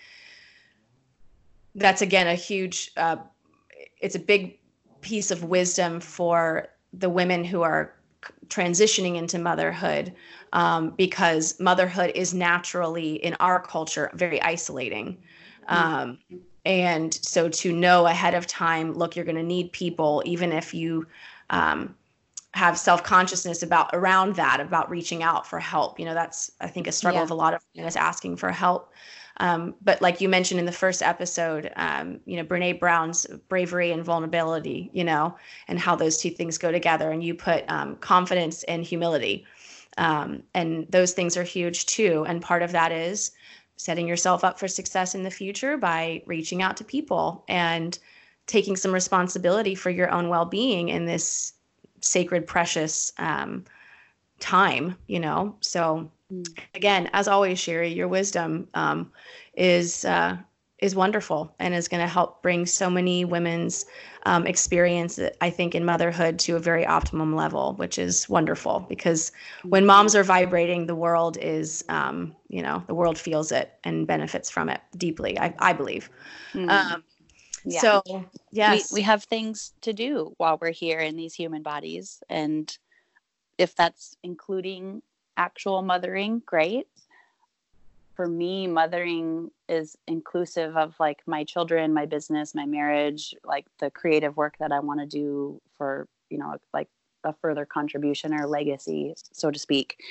S1: that's again a huge uh, it's a big piece of wisdom for the women who are transitioning into motherhood um, because motherhood is naturally in our culture very isolating. Um, and so to know ahead of time look you're going to need people even if you um, have self-consciousness about around that about reaching out for help. You know that's i think a struggle yeah. of a lot of women is asking for help. Um, but like you mentioned in the first episode um, you know Brené Brown's bravery and vulnerability you know and how those two things go together and you put um, confidence and humility um, and those things are huge too. And part of that is setting yourself up for success in the future by reaching out to people and taking some responsibility for your own well-being in this sacred, precious um, time, you know? So, mm. again, as always, Cheri, your wisdom um, is uh, is wonderful and is going to help bring so many women's um, experience, I think, in motherhood to a very optimum level, which is wonderful because when moms are vibrating, the world is, um, you know, the world feels it and benefits from it deeply, I, I believe. Mm. Um, yeah. So, yes.
S2: We, we have things to do while we're here in these human bodies. And if that's including actual mothering, great for me mothering is inclusive of like my children my business my marriage like the creative work that i want to do for you know like a further contribution or legacy so to speak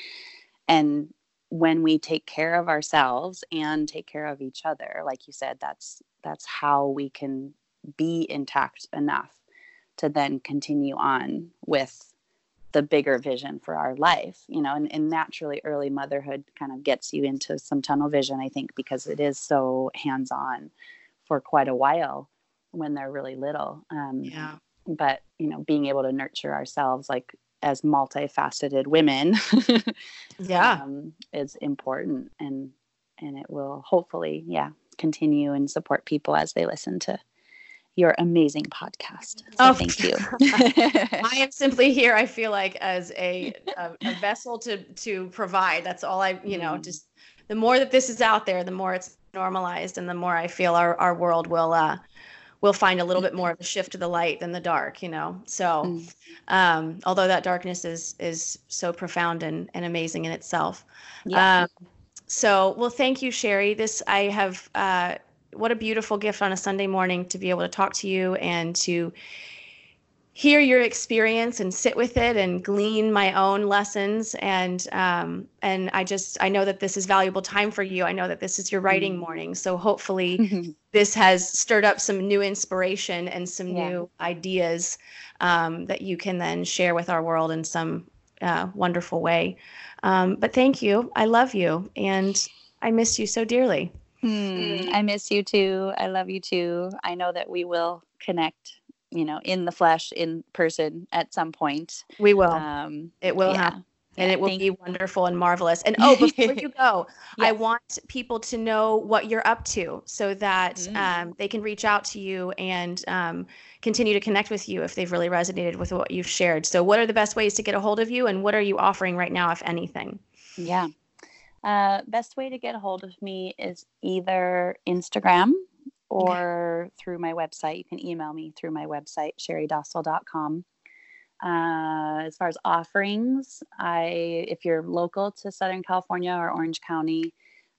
S2: and when we take care of ourselves and take care of each other like you said that's that's how we can be intact enough to then continue on with the bigger vision for our life you know and, and naturally early motherhood kind of gets you into some tunnel vision i think because it is so hands-on for quite a while when they're really little. Um,
S1: yeah.
S2: but you know being able to nurture ourselves like as multifaceted women
S1: yeah
S2: um, is important and and it will hopefully yeah continue and support people as they listen to your amazing podcast. So oh, thank you.
S1: I am simply here. I feel like as a, a, a vessel to to provide. That's all I, you know, mm. just the more that this is out there, the more it's normalized, and the more I feel our our world will uh will find a little bit more of a shift to the light than the dark. You know, so mm. um, although that darkness is is so profound and and amazing in itself. Yeah. Um, so well, thank you, Cheri. This I have. Uh, what a beautiful gift on a Sunday morning to be able to talk to you and to hear your experience and sit with it and glean my own lessons and um, and I just I know that this is valuable time for you. I know that this is your writing mm-hmm. morning, so hopefully mm-hmm. this has stirred up some new inspiration and some yeah. new ideas um, that you can then share with our world in some uh, wonderful way. Um, but thank you. I love you and I miss you so dearly.
S2: Hmm, I miss you too. I love you too. I know that we will connect, you know, in the flesh, in person at some point.
S1: We will. Um, it will yeah. happen. And it will be wonderful and marvelous. And oh, before you go, yes. I want people to know what you're up to so that mm. um, they can reach out to you and um, continue to connect with you if they've really resonated with what you've shared. So, what are the best ways to get a hold of you, and what are you offering right now, if anything?
S2: Yeah. Uh, best way to get a hold of me is either Instagram or through my website. You can email me through my website, cheridostal.com. Uh, as far as offerings, I if you're local to Southern California or Orange County,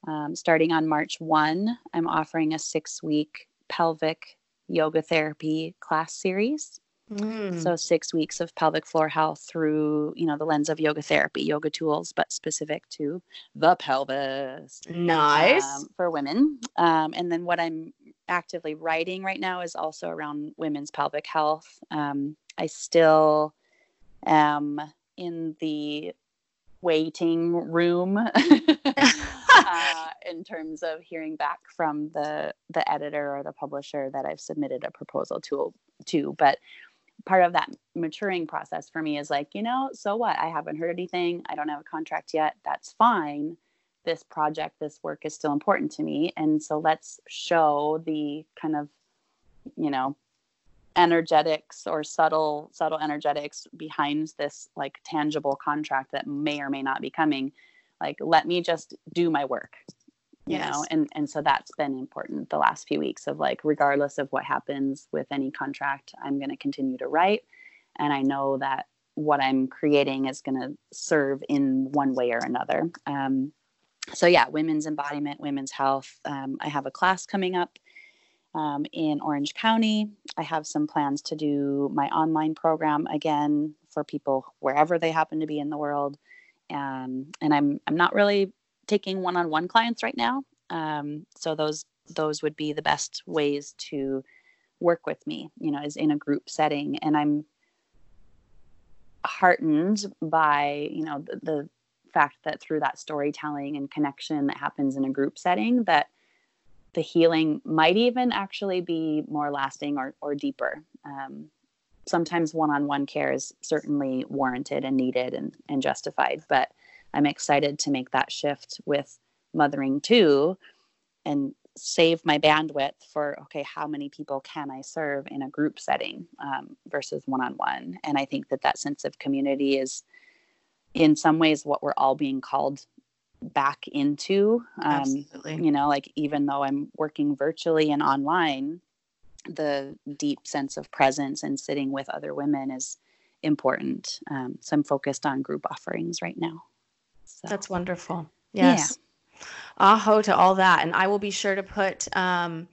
S2: um, starting on March 1, I'm offering a six week pelvic yoga therapy class series. Mm. So six weeks of pelvic floor health through, you know, the lens of yoga therapy, yoga tools, but specific to the pelvis.
S1: Nice
S2: um, for women. Um, and then what I'm actively writing right now is also around women's pelvic health. Um, I still am in the waiting room uh, in terms of hearing back from the the editor or the publisher that I've submitted a proposal to to but part of that maturing process for me is like, you know, so what? I haven't heard anything. I don't have a contract yet. That's fine. This project, this work is still important to me. And so let's show the kind of, you know, energetics or subtle subtle energetics behind this like tangible contract that may or may not be coming like let me just do my work you yes. know and and so that's been important the last few weeks of like regardless of what happens with any contract i'm going to continue to write and i know that what i'm creating is going to serve in one way or another um, so yeah women's embodiment women's health um, i have a class coming up um, in orange county i have some plans to do my online program again for people wherever they happen to be in the world um, and i'm i'm not really taking one-on-one clients right now. Um, so those those would be the best ways to work with me. You know, is in a group setting, and I'm heartened by you know the, the fact that through that storytelling and connection that happens in a group setting that the healing might even actually be more lasting or, or deeper. Um, sometimes one-on-one care is certainly warranted and needed and, and justified but I'm excited to make that shift with mothering too and save my bandwidth for okay how many people can i serve in a group setting um, versus one-on-one? And i think that that sense of community is in some ways what we're all being called back into um, Absolutely. you know like even though i'm working virtually and online the deep sense of presence and sitting with other women is important um, so i'm focused on group offerings right now
S1: so. that's wonderful yes yeah. aho to all that and i will be sure to put um,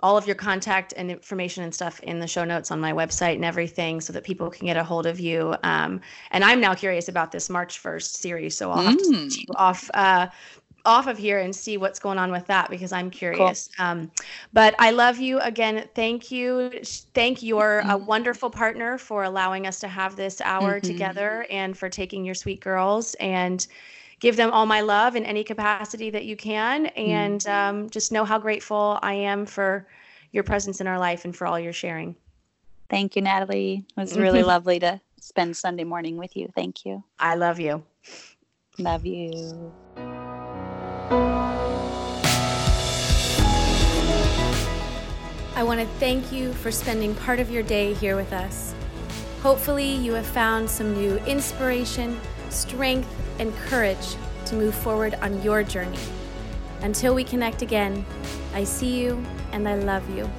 S1: all of your contact and information and stuff in the show notes on my website and everything so that people can get a hold of you. Um, and I'm now curious about this March 1st series. So I'll have mm. to off, uh, off of here and see what's going on with that because I'm curious. Cool. Um, but I love you again. Thank you. Thank your mm-hmm. a wonderful partner for allowing us to have this hour mm-hmm. together and for taking your sweet girls and give them all my love in any capacity that you can. And mm. um, just know how grateful I am for your presence in our life and for all your sharing.
S2: Thank you, Natalie. It was really lovely to spend Sunday morning with you. Thank you.
S1: I love you.
S2: Love you.
S3: I want to thank you for spending part of your day here with us. Hopefully, you have found some new inspiration, strength, and courage to move forward on your journey. Until we connect again, I see you and I love you.